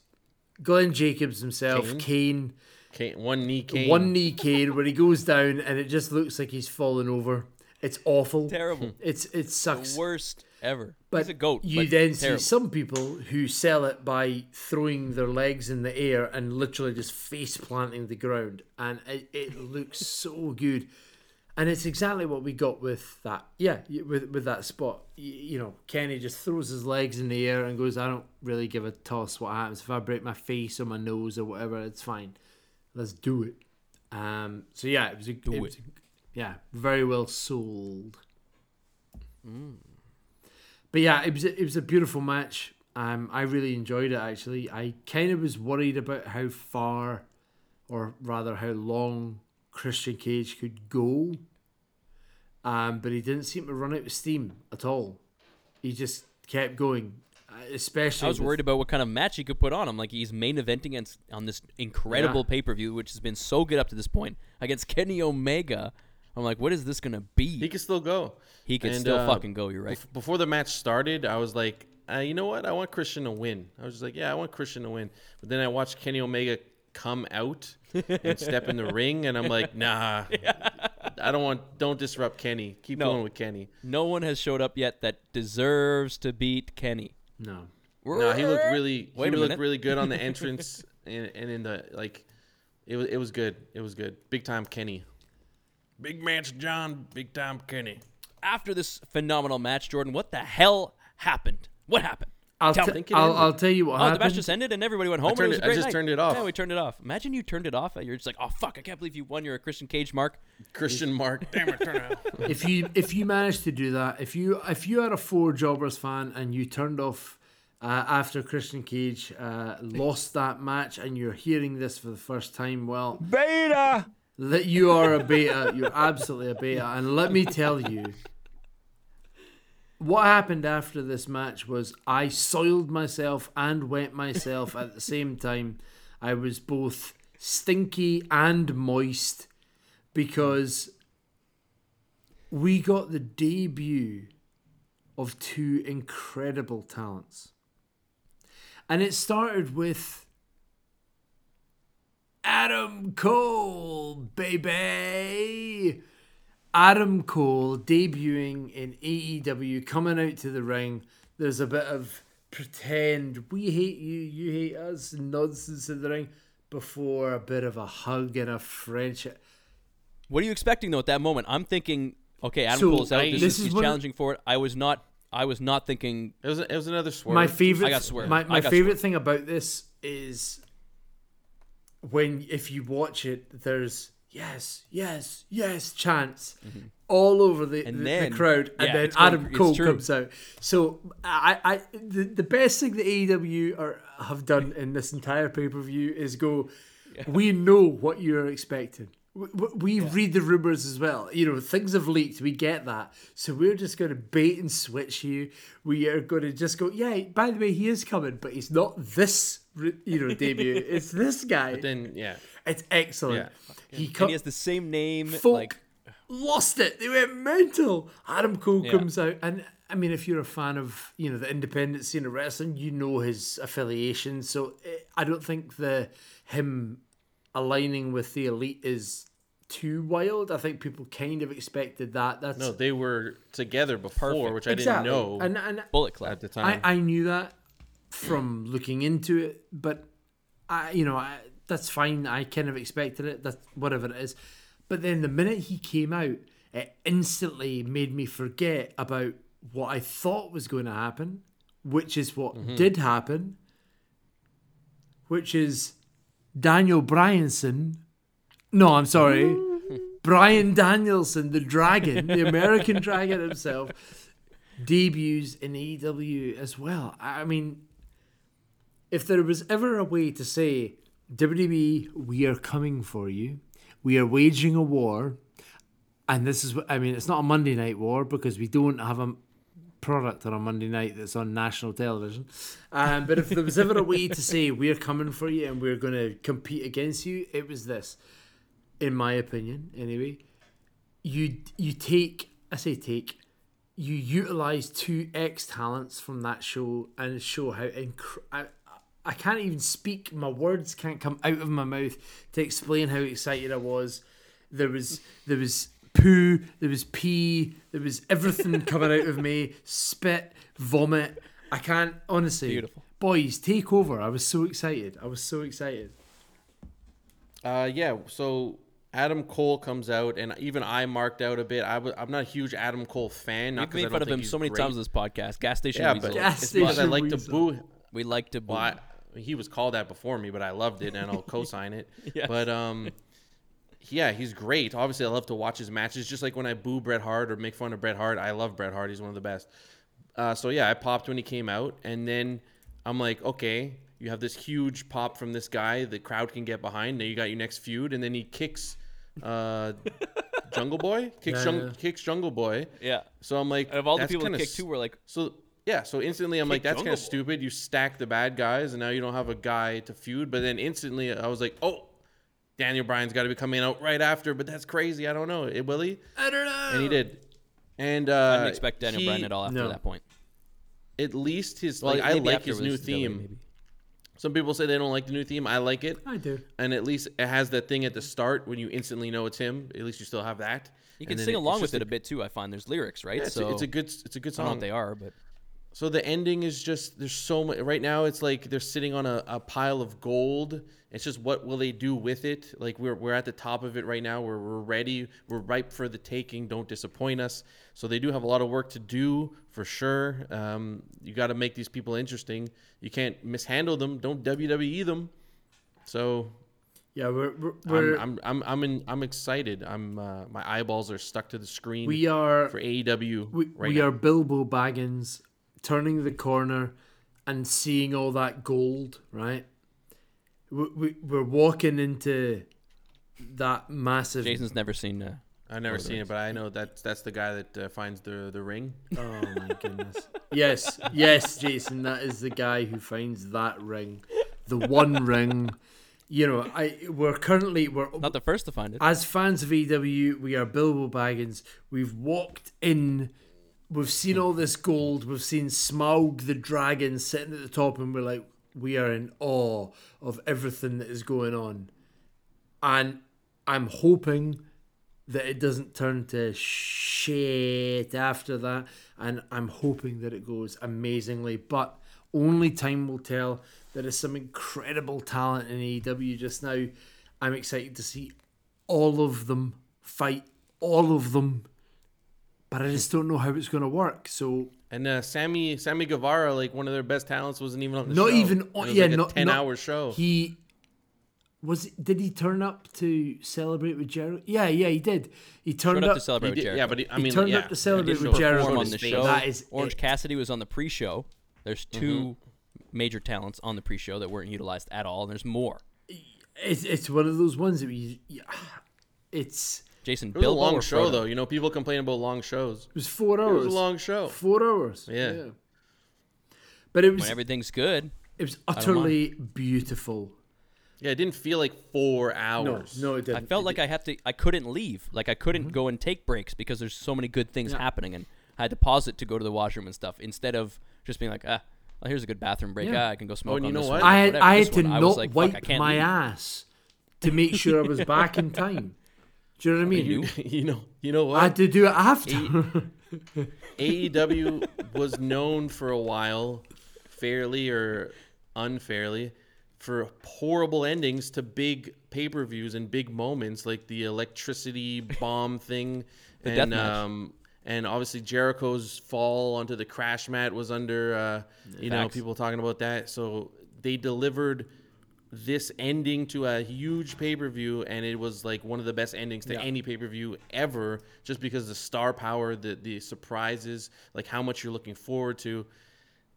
Glenn Jacobs himself, Kane? Kane. Kane, one knee Kane. One knee Kane where he goes down and it just looks like he's fallen over. It's awful. terrible. It's it sucks. the worst ever. But He's a goat. you but then terrible. see some people who sell it by throwing their legs in the air and literally just face planting the ground, and it, it looks so good. And it's exactly what we got with that. Yeah, with with that spot. Y- You know, Kenny just throws his legs in the air and goes, "I don't really give a toss what happens if I break my face or my nose or whatever. It's fine. Let's do it." Um. So yeah, it was a, Do it was a- yeah, very well sold. Mm. But yeah, it was a, it was a beautiful match. Um, I really enjoyed it actually. I kind of was worried about how far, or rather how long, Christian Cage could go. Um, but he didn't seem to run out of steam at all. He just kept going, especially. I was with- worried about what kind of match he could put on him. Like he's main eventing against on this incredible Yeah. pay per view, which has been so good up to this point against Kenny Omega. I'm like, what is this gonna be? He can still go. He could And, still uh, fucking go. You're right. Bef- Before the match started, I was like, uh, you know what? I want Christian to win. I was just like, yeah, I want Christian to win. But then I watched Kenny Omega come out and step in the ring, and I'm like, nah, I don't want. Don't disrupt Kenny. Keep No. going with Kenny. No one has showed up yet that deserves to beat Kenny. No. No, he looked really. Wait he a looked minute. really good on the entrance and, and in the like. It was it was good. It was good. Big time Kenny. Big match, John. Big time Kenny. After this phenomenal match, Jordan, what the hell happened? What happened? I'll, Tell t- me. think it I'll. I'll tell you what Oh, the match just ended and everybody went home. and turned it was it- a I great just night. turned it off. Yeah, we turned it off. Imagine you turned it off. And you're just like, oh fuck, I can't believe you won. You're a Christian Cage mark. Christian Mark. Damn it, turn it off. if you if you managed to do that, if you if you are a four jobbers fan and you turned off uh, after Christian Cage uh, lost that match and you're hearing this for the first time, well, Beta! that you are a beta. You're absolutely a beta. And let me tell you, what happened after this match was I soiled myself and wet myself at the same time. I was both stinky and moist because we got the debut of two incredible talents. And it started with Adam Cole, baby. Adam Cole debuting in AEW, coming out to the ring. There's a bit of pretend we hate you, you hate us nonsense in the ring before a bit of a hug and a friendship. What are you expecting though at that moment? I'm thinking, okay, Adam So, Cole is out. I- This, this is, is he's challenging for it. I was not. I was not thinking. It was it was another swerve. My favorite, I got swear. my, my got favorite swear. thing about this is when if you watch it, there's yes, yes, yes chants all over the, Mm-hmm. The, then- the crowd, and yeah, then it's going- Adam Cole comes out. So I, I, the, the best thing that AEW are, have done in this entire pay per view is go. We know what you're expecting. We, we read the rumors as well. You know, things have leaked. We get that. So we're just going to bait and switch you. We are going to just go, yeah, by the way, he is coming, but he's not this, you know, debut. it's this guy. then yeah. It's excellent. He And co- he has the same name. folk Like lost it. They went mental. Adam Cole Yeah. comes out, and I mean, if you're a fan of you know the independent scene of wrestling, you know his affiliation. So eh, I don't think the him aligning with the elite is too wild. I think people kind of expected that. That's No, they were together before, Perfect. which I exactly. didn't know And and Bullet Club. at the time, I. I knew that from looking into it, but I, you know, I, that's fine. I kind of expected it. That's whatever it is. But then the minute he came out, it instantly made me forget about what I thought was going to happen, which is what mm-hmm. did happen, which is Daniel Bryanson. No, I'm sorry. Brian Danielson, the dragon, the American dragon himself, debuts in AEW as well. I mean, if there was ever a way to say, WWE, we are coming for you, we are waging a war, and this is, I mean, it's not a Monday night war because we don't have a product on a Monday night that's on national television. Um, but if there was ever a way to say, we're coming for you and we're going to compete against you, it was this, in my opinion, anyway. You, you take, I say take, you utilize two ex talents from that show and show how inc- I, I can't even speak. My words can't come out of my mouth to explain how excited I was. There was there was poo, there was pee, there was everything coming out of me, spit, vomit. I can't honestly. Beautiful. Boys, take over. I was so excited. I was so excited. Uh, yeah. So Adam Cole comes out, and even I marked out a bit. I was, I'm not a huge Adam Cole fan. Not We've 'cause I made don't fun of him so many great. times on this podcast. Gas station Yeah, weasel. but Gas it's because I station like to weasel. boo. we like to boo. Well, I, he was called that before me, but I loved it, and I'll co-sign it. Yes. But um, yeah, he's great. Obviously, I love to watch his matches. Just like when I boo Bret Hart or make fun of Bret Hart, I love Bret Hart. He's one of the best. Uh, so yeah, I popped when he came out, and then I'm like, okay, you have this huge pop from this guy, the crowd can get behind. Now you got your next feud, and then he kicks uh, Jungle Boy, kicks Yeah, Jung- yeah. kicks Jungle Boy. Yeah. So I'm like, And of all the people that kinda kicked s- too, we're like, so yeah, so instantly I'm like, that's kind of stupid. You stack the bad guys, and now you don't have a guy to feud. But then instantly I was like, oh, Daniel Bryan's got to be coming out right after. But that's crazy. I don't know. It will he? I don't know. And he did. And uh, I didn't expect Daniel he- Bryan at all after no. that point. At least his Well, like I like his new theme. maybe. Some people say they don't like the new theme. I like it. I do. And at least it has that thing at the start when you instantly know it's him. At least you still have that. You And can sing it's along just with it a bit too. I find there's lyrics, right? Yeah, it's, so a, it's a good it's a good I don't know song. what they are, but So the ending is just there's so much right now. It's like they're sitting on a, a pile of gold. It's just what will they do with it? Like we're we're at the top of it right now. We're we're ready. We're ripe for the taking. Don't disappoint us. So they do have a lot of work to do for sure. Um, you got to make these people interesting. You can't mishandle them. Don't WWE them. So Yeah, we're we're, I'm I'm I'm I'm, in, I'm excited. I'm uh, my eyeballs are stuck to the screen we are for AEW we, right we now. are Bilbo Baggins turning the corner and seeing all that gold, right? We, we we're walking into that massive. Jason's never seen. Uh, I've never seen it, but I know that's that's the guy that uh, finds the the ring. Oh my goodness! yes, yes, Jason, that is the guy who finds that ring, the one ring. You know, I we're currently we're not the first to find it. as fans of EW, we are Bilbo Baggins. We've walked in, we've seen all this gold, we've seen Smaug the dragon sitting at the top, and we're like, we are in awe of everything that is going on. And I'm hoping that it doesn't turn to shit after that, and I'm hoping that it goes amazingly, but only time will tell. There is some incredible talent in AEW just now. I'm excited to see all of them fight, all of them, but I just don't know how it's going to work. So And uh, Sammy Sammy Guevara, like one of their best talents, wasn't even on the show. not even on, it was yeah, like a not ten not- hour show. He was. Did he turn up to celebrate with Jericho? Yeah, yeah, he did. He turned up. up to celebrate with did- Jericho. yeah, but he, I he mean, turned yeah, up to celebrate he with did Jericho. show on the show. That is Orange it. Cassidy was on the pre-show. There's 2 Mm-hmm. major talents on the pre-show that weren't utilized at all, and there's more. It's it's one of those ones that we. Yeah, it's Jason It was a long show, Frodo? though. You know, people complain about long shows. it was four hours. It was a long show. Four hours. Yeah. But it was When everything's good, it was utterly beautiful. Yeah, it didn't feel like four hours. no, it I didn't. I felt It like I had to. I couldn't leave. Like I couldn't Mm-hmm. go and take breaks because there's so many good things Yeah. happening, and I had to pause it to go to the washroom and stuff instead of just being like, ah, well, here's a good bathroom break. Yeah. Ah, I can go smoke and on you know this what? one. I had I had to one. not was like, wipe my leave. ass to make sure I was back in time. Do you know what I mean? You, you know, you know what? I had to do it after. AEW E was known for a while, fairly or unfairly, for horrible endings to big pay per views and big moments like the electricity bomb thing, death and match. um, and obviously Jericho's fall onto the crash mat was under, uh, you know, people talking about that. So they delivered this ending to a huge pay per view, and it was like one of the best endings to Yeah. any pay per view ever, just because the star power, the the surprises, like how much you're looking forward to,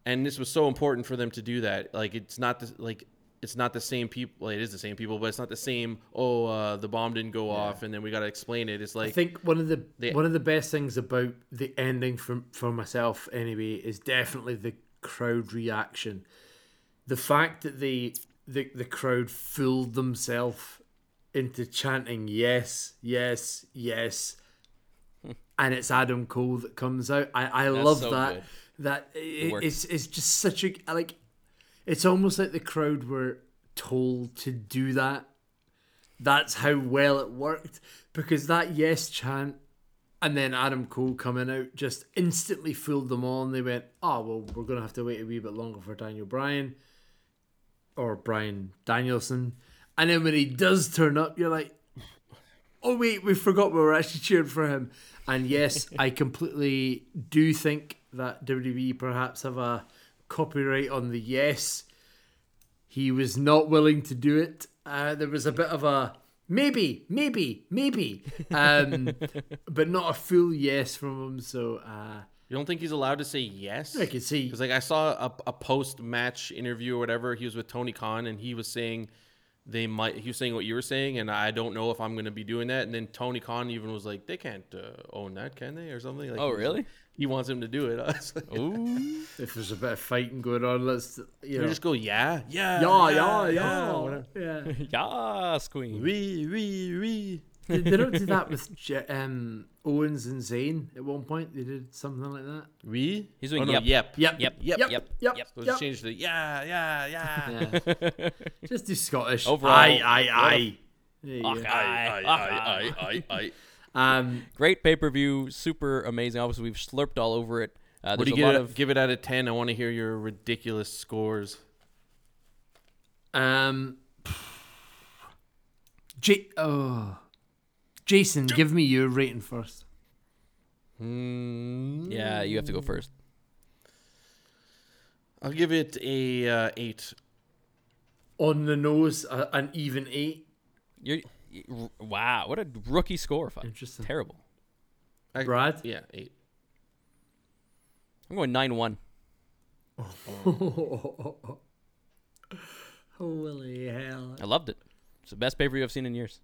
and this was so important for them to do that. Like it's not the like. It's not the same people. Well, it is the same people, but it's not the same. Oh, uh, the bomb didn't go off, and then we got to explain it. It's like I think one of the They- one of the best things about the ending for for myself anyway is definitely the crowd reaction. The fact that they the the crowd fooled themselves into chanting yes, yes, yes, and it's Adam Cole that comes out. I I love so that. good. That it, works. it's it's just such a like. It's almost like the crowd were told to do that that's how well it worked because that yes chant and then Adam Cole coming out just instantly fooled them all and they went, oh, well, we're going to have to wait a wee bit longer for Daniel Bryan or Brian Danielson. And then when he does turn up, you're like, oh, wait, we forgot we were actually cheering for him. And yes, I completely do think that WWE perhaps have a copyright on the yes he was not willing to do it. Uh, there was a bit of a maybe, maybe, maybe, um, but not a full yes from him. So uh, You don't think he's allowed to say yes? I could see. Because like I saw a, a post match interview or whatever. He was with Tony Khan and he was saying they might. He was saying what you were saying, and I don't know if I'm going to be doing that. And then Tony Khan even was like, they can't uh, own that, can they, or something? Like, Oh, really? like- he wants him to do it. I like, Ooh. If there's a bit of fighting going on, let's you You know. just go, yeah, yeah, yeah, yeah, yeah, whatever. yeah. Yes, queen. Wee, wee, wee. They, they don't do that with um, Owens and Zayn at one point. They did something like that. Wee? He's doing oh, no, yep. yep. Yep, Yep, yep, yep, yep, yep. yep. So just change the yeah, yeah, yeah. Yeah. Just do Scottish. Overall, aye, aye, aye. There you go. Okay. I, I, I, I, I, I. Um, Great pay per view, super amazing. Obviously, we've slurped all over it. Uh, What do you a lot give it, of give it out of 10? I want to hear your ridiculous scores. um, J- oh. Jason, give me your rating first. Mm, yeah. You have to go first. I'll give it a uh, 8. On the nose, uh, an even eight. You're y- wow. What a rookie score. Fuck. Interesting. Terrible. I- Brad? Yeah, 8. I'm going nine one. Holy hell. I loved it. It's the best pay per view I've seen in years.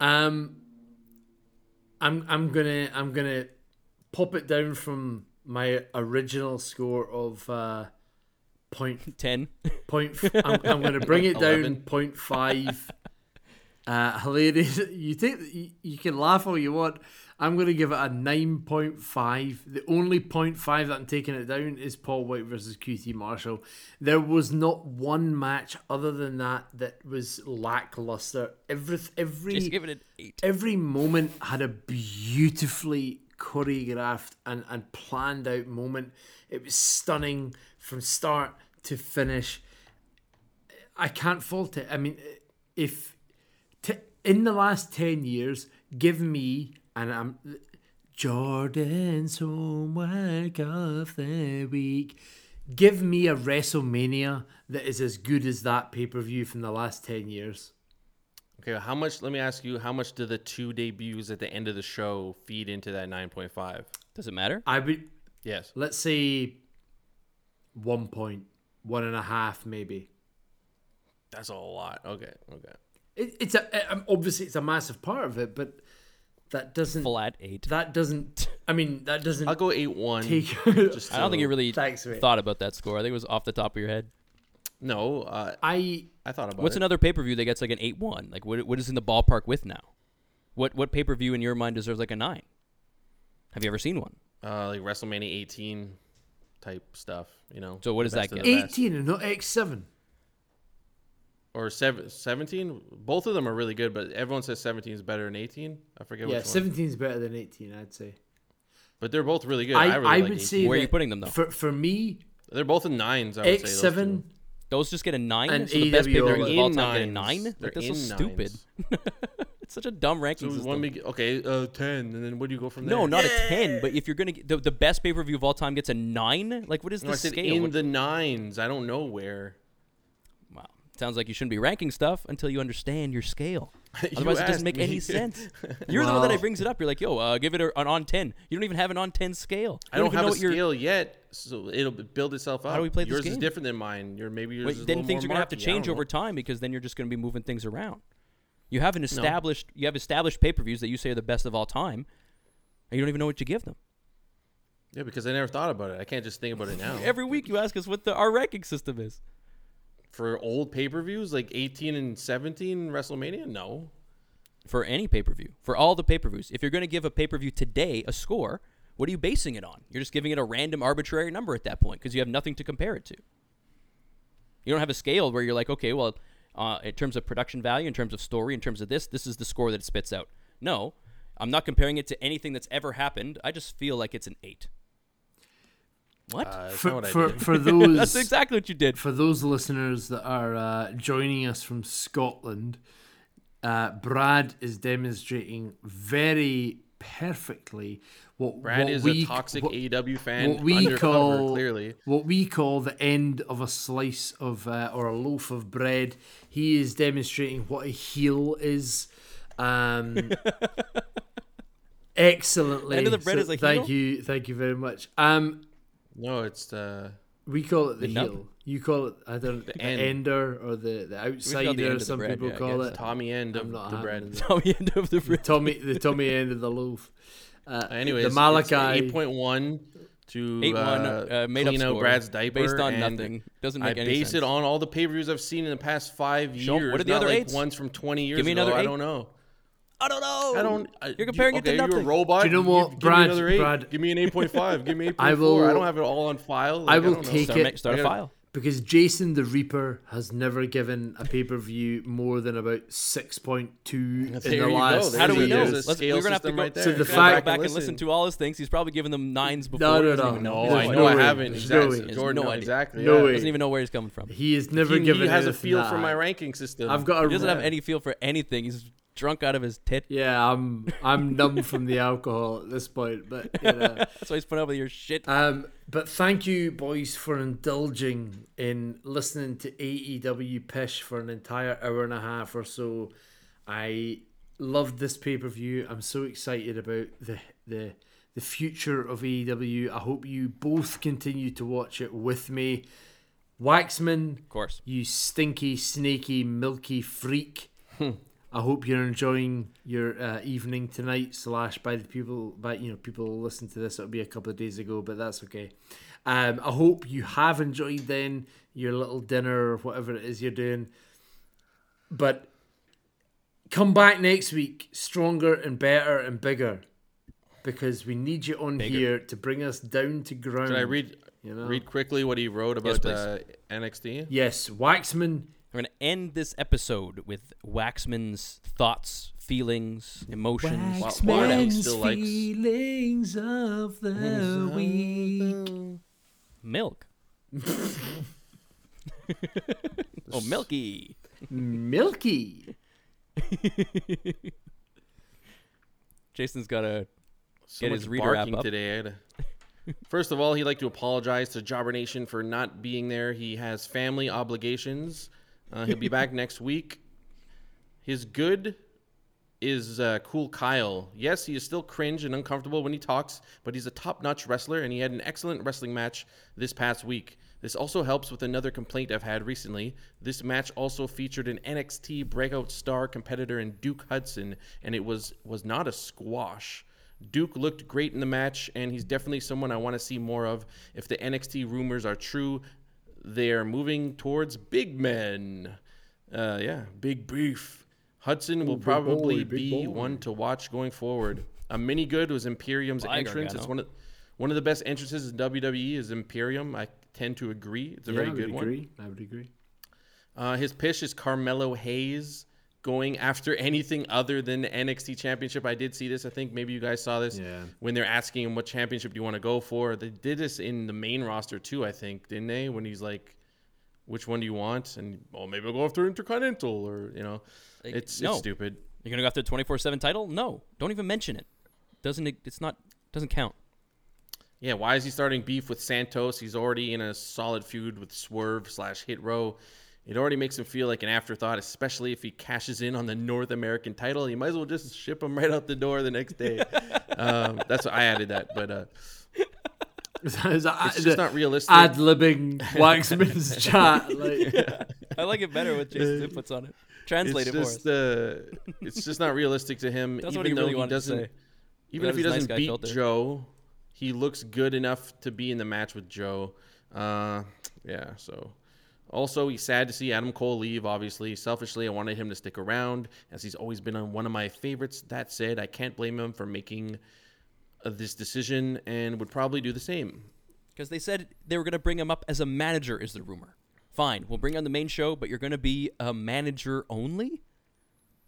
Um, I'm I'm gonna I'm gonna pop it down from my original score of uh, point Ten. point. F- I'm, I'm gonna bring it down point five. Uh, hilarious. You take you, you can laugh all you want. I'm gonna give it a nine point five. The only point five that I'm taking it down is Paul White versus QT Marshall. There was not one match other than that that was lackluster. Every every Just give it an eight. every moment had a beautifully choreographed and, and planned out moment. It was stunning from start to finish. I can't fault it. I mean, if in the last 10 years, give me, and I'm Jordan's homework of the week. Give me a WrestleMania that is as good as that pay per view from the last 10 years. Okay, how much, let me ask you, how much do the two debuts at the end of the show feed into that 9.5? Does it matter? I would, Yes. let's say one point, one and a half, maybe. That's a lot. Okay, okay. It, it's a um, obviously it's a massive part of it, but that doesn't Flat eight. that doesn't. I mean, that doesn't I'll go 8 1. take. Just I don't think you really Thanks, thought about that score. I think it was off the top of your head. No, uh, I I thought about it. What's it. another pay per view that gets like an eight one? Like what? What is in the ballpark with now? What what pay per view in your mind deserves like a nine? Have you ever seen one? Uh, like WrestleMania 18 type stuff, you know? So what does that get? the best. eighteen and not X seven. Or seven, 17? Both of them are really good, but everyone says 17 is better than 18. I forget Yeah, which seventeen is better than eighteen. I'd say. But they're both really good. I, I, I, like would 18. say Where are you putting them, though? For for me, They're both in nines, I would say. X those seven. two. Those just get a nine. And so the best pay per AEW of all in time get a nine. They're Like, that's so stupid. it's such a dumb ranking So system. one big, okay, uh, 10, and then where do you go from there? no, not a ten. But if you're gonna get the, the best pay per view of all time gets a nine, like what is No, the I said scale? in What- the nines. I don't know where. Sounds like you shouldn't be ranking stuff until you understand your scale. Otherwise, it doesn't make me. any sense. You're the one that Well- brings it up. You're like, yo, uh, give it a, an on ten. You don't even have an on ten scale. I You don't even have know a scale yet, so it'll build itself up. How do we play this Yours game? is different than mine. Your maybe yours Wait, is then things are gonna have to. I change over time because then you're just gonna be moving things around. You have an established, you have established pay per views that you say are the best of all time, and you don't even know what you give them. Yeah, because I never thought about it. I can't just think about it now. Every week you ask us what the our ranking system is. For old pay per views like 18 and 17 WrestleMania, no. for any pay per view, for all the pay per views. If you're going to give a pay per view today a score, what are you basing it on? You're just giving it a random arbitrary number at that point because you have nothing to compare it to. You don't have a scale where you're like, okay, well, uh, in terms of production value, in terms of story, in terms of this, this is the score that it spits out. No, I'm not comparing it to anything that's ever happened. I just feel like it's an eight. What? Uh, For what I for, did. for those that's exactly what you did. for those listeners that are uh, joining us from Scotland, uh, Brad is demonstrating very perfectly what Brad what is we, a toxic what, AEW fan. what we undercover, call clearly. what we call the end of a slice of uh, or a loaf of bread. He is demonstrating what a heel is. Um, excellently. End of the bread is a heel. thank you, thank you very much. Um, No, it's the. we call it the, The nub? heel. You call it I don't the, end. ender or the the the outsider. end of the some bread, people yeah, call guess. it. Tommy end of not the bread. it. Tommy end of the The bread. Tommy, the Tommy end of the loaf. Uh, Anyways, the Malachi. eight point one to Eight one uh, uh, made up clean out score Brad's diaper based on nothing. Doesn't I make any base sense. it on all the pay per views I've seen in the past five Show 'em- years. what are the not other like eights? ones from twenty years Give me ago. another I don't know. I don't know. I don't. I, You're comparing you, it to okay, You're a robot. Do you know Give- what, give Brad- Me another eight. Brad- Give me an eight point five. give me eight I point four. I don't have it all on file. Like, I will don't know. take Start, it. ma- start I a gotta- file. Because Jason the Reaper has never given a pay per view more than about six point two in There the last. How do we know? There's years. a Let's, scale we're gonna have to go, right there. So the we're gonna fact- go back and Listen. listen to all his things. He's probably given them nines before. No, he no, doesn't no. even know. No, I no know I way. haven't. There's no Exactly. way. There's Jordan, no no, idea. exactly. No yeah. way. doesn't even know where he's coming from. He has never He, given. he has a feel that for my ranking system. I've got a. He doesn't have any feel for anything. He's drunk out of his tit. Yeah, I'm I'm numb from the alcohol at this point, but you know. That's why he's putting up with your shit. Um, but thank you, boys, for indulging in listening to AEW Pish for an entire hour and a half or so. I loved this pay per view. I'm so excited about the the the future of AEW. I hope you both continue to watch it with me. Waxman, Of course. you stinky, snaky, milky freak. Hmm. I hope you're enjoying your uh, evening tonight. Slash, by the people, by you know, people listen to this. It'll be a couple of days ago, but that's okay. Um, I hope you have enjoyed then your little dinner or whatever it is you're doing. But come back next week, stronger and better and bigger, because we need you on Bigger. here to bring us down to ground. Should I read You know? read quickly what he wrote about please. uh, NXT? Yes, Waxman. We're gonna end this episode with Waxman's thoughts, feelings, emotions. Wa- Warren still likes feelings of the week. Milk. oh, Milky. Milky. Jason's got a so Get his reader app barking up. today. I First of all, he'd like to apologize to Jobber Nation for not being there. He has family obligations. Uh, he'll be back next week. His good is uh, Cool Kyle. Yes, he is still cringe and uncomfortable when he talks, but he's a top notch wrestler and he had an excellent wrestling match this past week. This also helps with another complaint I've had recently. This match also featured an NXT breakout star competitor in Duke Hudson, and it was was not a squash. Duke looked great in the match, and he's definitely someone I want to see more of. If the NXT rumors are true, they are moving towards big men. Uh, yeah, big beef. Hudson will big probably boy, be boy. one to watch going forward. A mini good was Imperium's Bye, entrance. It's one of one of the best entrances in WWE is Imperium. I tend to agree. It's a Yeah, very I would good one. agree. I would agree. Uh, his pitch is Carmelo Hayes going after anything other than the NXT championship. I did see this. I think maybe you guys saw this Yeah. when they're asking him what championship do you want to go for. They did this in the main roster too, I think, didn't they? When he's like, which one do you want? And oh, maybe I'll go after Intercontinental or you know, Like, it's no. it's stupid. You're gonna go after the 24/7 title? No, don't even mention it. Doesn't it? It's not. Doesn't count. Yeah, why is he starting beef with Santos? He's already in a solid feud with Swerve slash Hit Row. It already makes him feel like an afterthought, especially if he cashes in on the North American title. You might as well just ship him right out the door the next day. um, that's what I added that, but uh, Is that- it's just not realistic. Ad libbing Waxman's chat. Like, I like it better with Jason's inputs on it. Translate it's it for just us. uh, it's just not realistic to him. That's even what he though really he doesn't, say. even if he doesn't guy beat filter. Joe, he looks good enough to be in the match with Joe. Uh, yeah, so. Also, he's sad to see Adam Cole leave, obviously. Selfishly, I wanted him to stick around, as he's always been one of my favorites. That said, I can't blame him for making uh, this decision and would probably do the same. Because they said they were going to bring him up as a manager, is the rumor. Fine, we'll bring you on the main show, but you're going to be a manager only?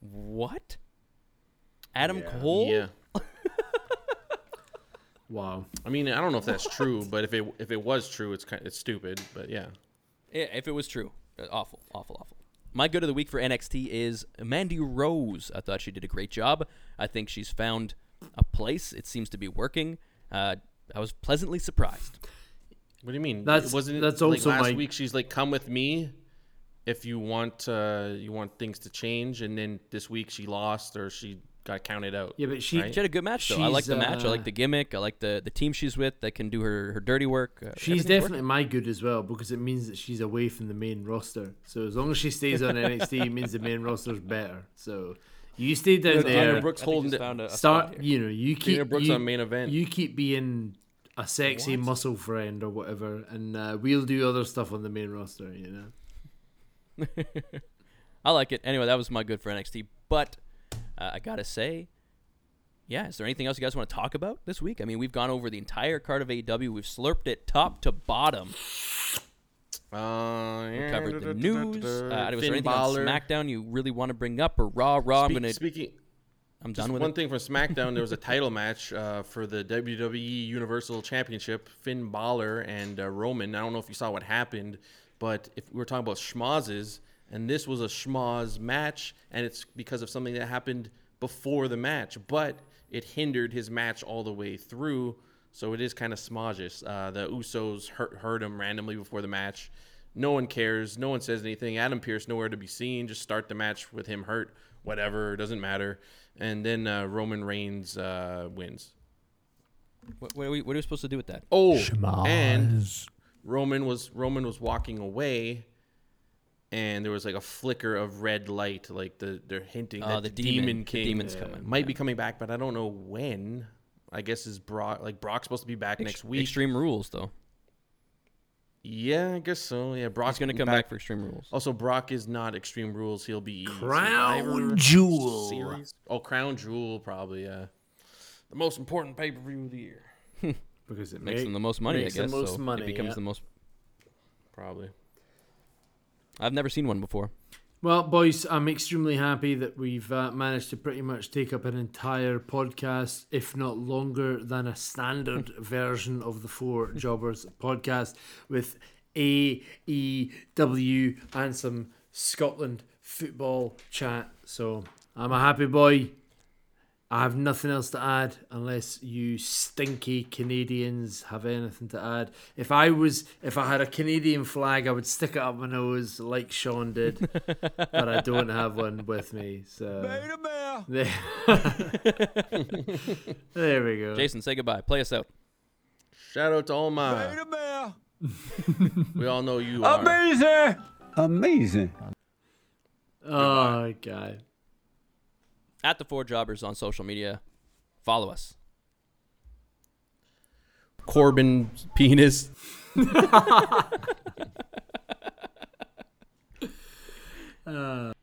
What? Adam Cole? Yeah. wow. I mean, I don't know if that's true, but if it if it was true, it's kind it's stupid. But yeah, Yeah, if it was true. Uh, Awful, awful, awful. My good of the week for NXT is Mandy Rose. I thought she did a great job. I think she's found a place. It seems to be working. Uh, I was pleasantly surprised. What do you mean? That's- wasn't that's like also last my- week. She's like, "Come with me if you want uh, you want things to change," and then this week she lost or she got counted out. Yeah, but she Right. She had a good match though. I like the match. I uh, like the gimmick. I like the the team she's with that can do her her dirty work. Uh, She's everything's definitely my good as well because it means that she's away from the main roster. So as long as she stays on NXT, it means the main roster's better. So you stay down Dana there, Brooks holding it. start. You know, you keep Dana Brooks you, on main event. You keep being a sexy muscle friend or whatever, and uh, we'll do other stuff on the main roster. You know. I like it. Anyway, that was my good for NXT. But uh, I gotta say, yeah. Is there anything else you guys want to talk about this week? I mean, we've gone over the entire card of AEW. We've slurped it top to bottom. Uh, We covered the news. Uh, was there anything Balor. on SmackDown you really want to bring up, or Raw? Raw. I'm gonna. Speaking, I'm done with one it. thing from SmackDown, there was a title match uh, for the WWE Universal Championship. Finn Balor and uh, Roman. I don't know if you saw what happened, but if we were talking about schmozes, and this was a schmoz match, and it's because of something that happened before the match, but it hindered his match all the way through. So it is kind of smodgish. Uh, the Usos hurt, hurt him randomly before the match. No one cares. No one says anything. Adam Pearce nowhere to be seen. Just start the match with him hurt. Whatever. Doesn't matter. And then uh, Roman Reigns uh, wins. What, what, are we, what are we supposed to do with that? Oh, and Roman was Roman was walking away, and there was like a flicker of red light, like the they're hinting Oh, that the the, demon- demon, the king demon's coming. might be coming back, but I don't know when. I guess is Brock like Brock's supposed to be back next week. Extreme Rules, though. Yeah, I guess so. Yeah, Brock's gonna come back, for Extreme Rules. Also, Brock is not Extreme Rules. He'll be Crown Survivor Jewel. Series. Oh, Crown Jewel, probably. Yeah, the most important pay per view of the year. Because it Makes make- them the most money, I guess. The most so money, it becomes yeah. the most. Probably. I've never seen one before. Well, boys, I'm extremely happy that we've uh, managed to pretty much take up an entire podcast, if not longer than a standard version of the Four Jobbers podcast, with AEW and some Scotland football chat. So I'm a happy boy. I have nothing else to add unless you stinky Canadians have anything to add. If I was, if I had a Canadian flag, I would stick it up my nose like Sean did, but I don't have one with me. So there, there we go. Jason, say goodbye. Play us out. Shout out to all my. we all know you are. Amazing. Amazing. Oh god. At the Four Jobbers on social media. Follow us. Corbin penis. Uh,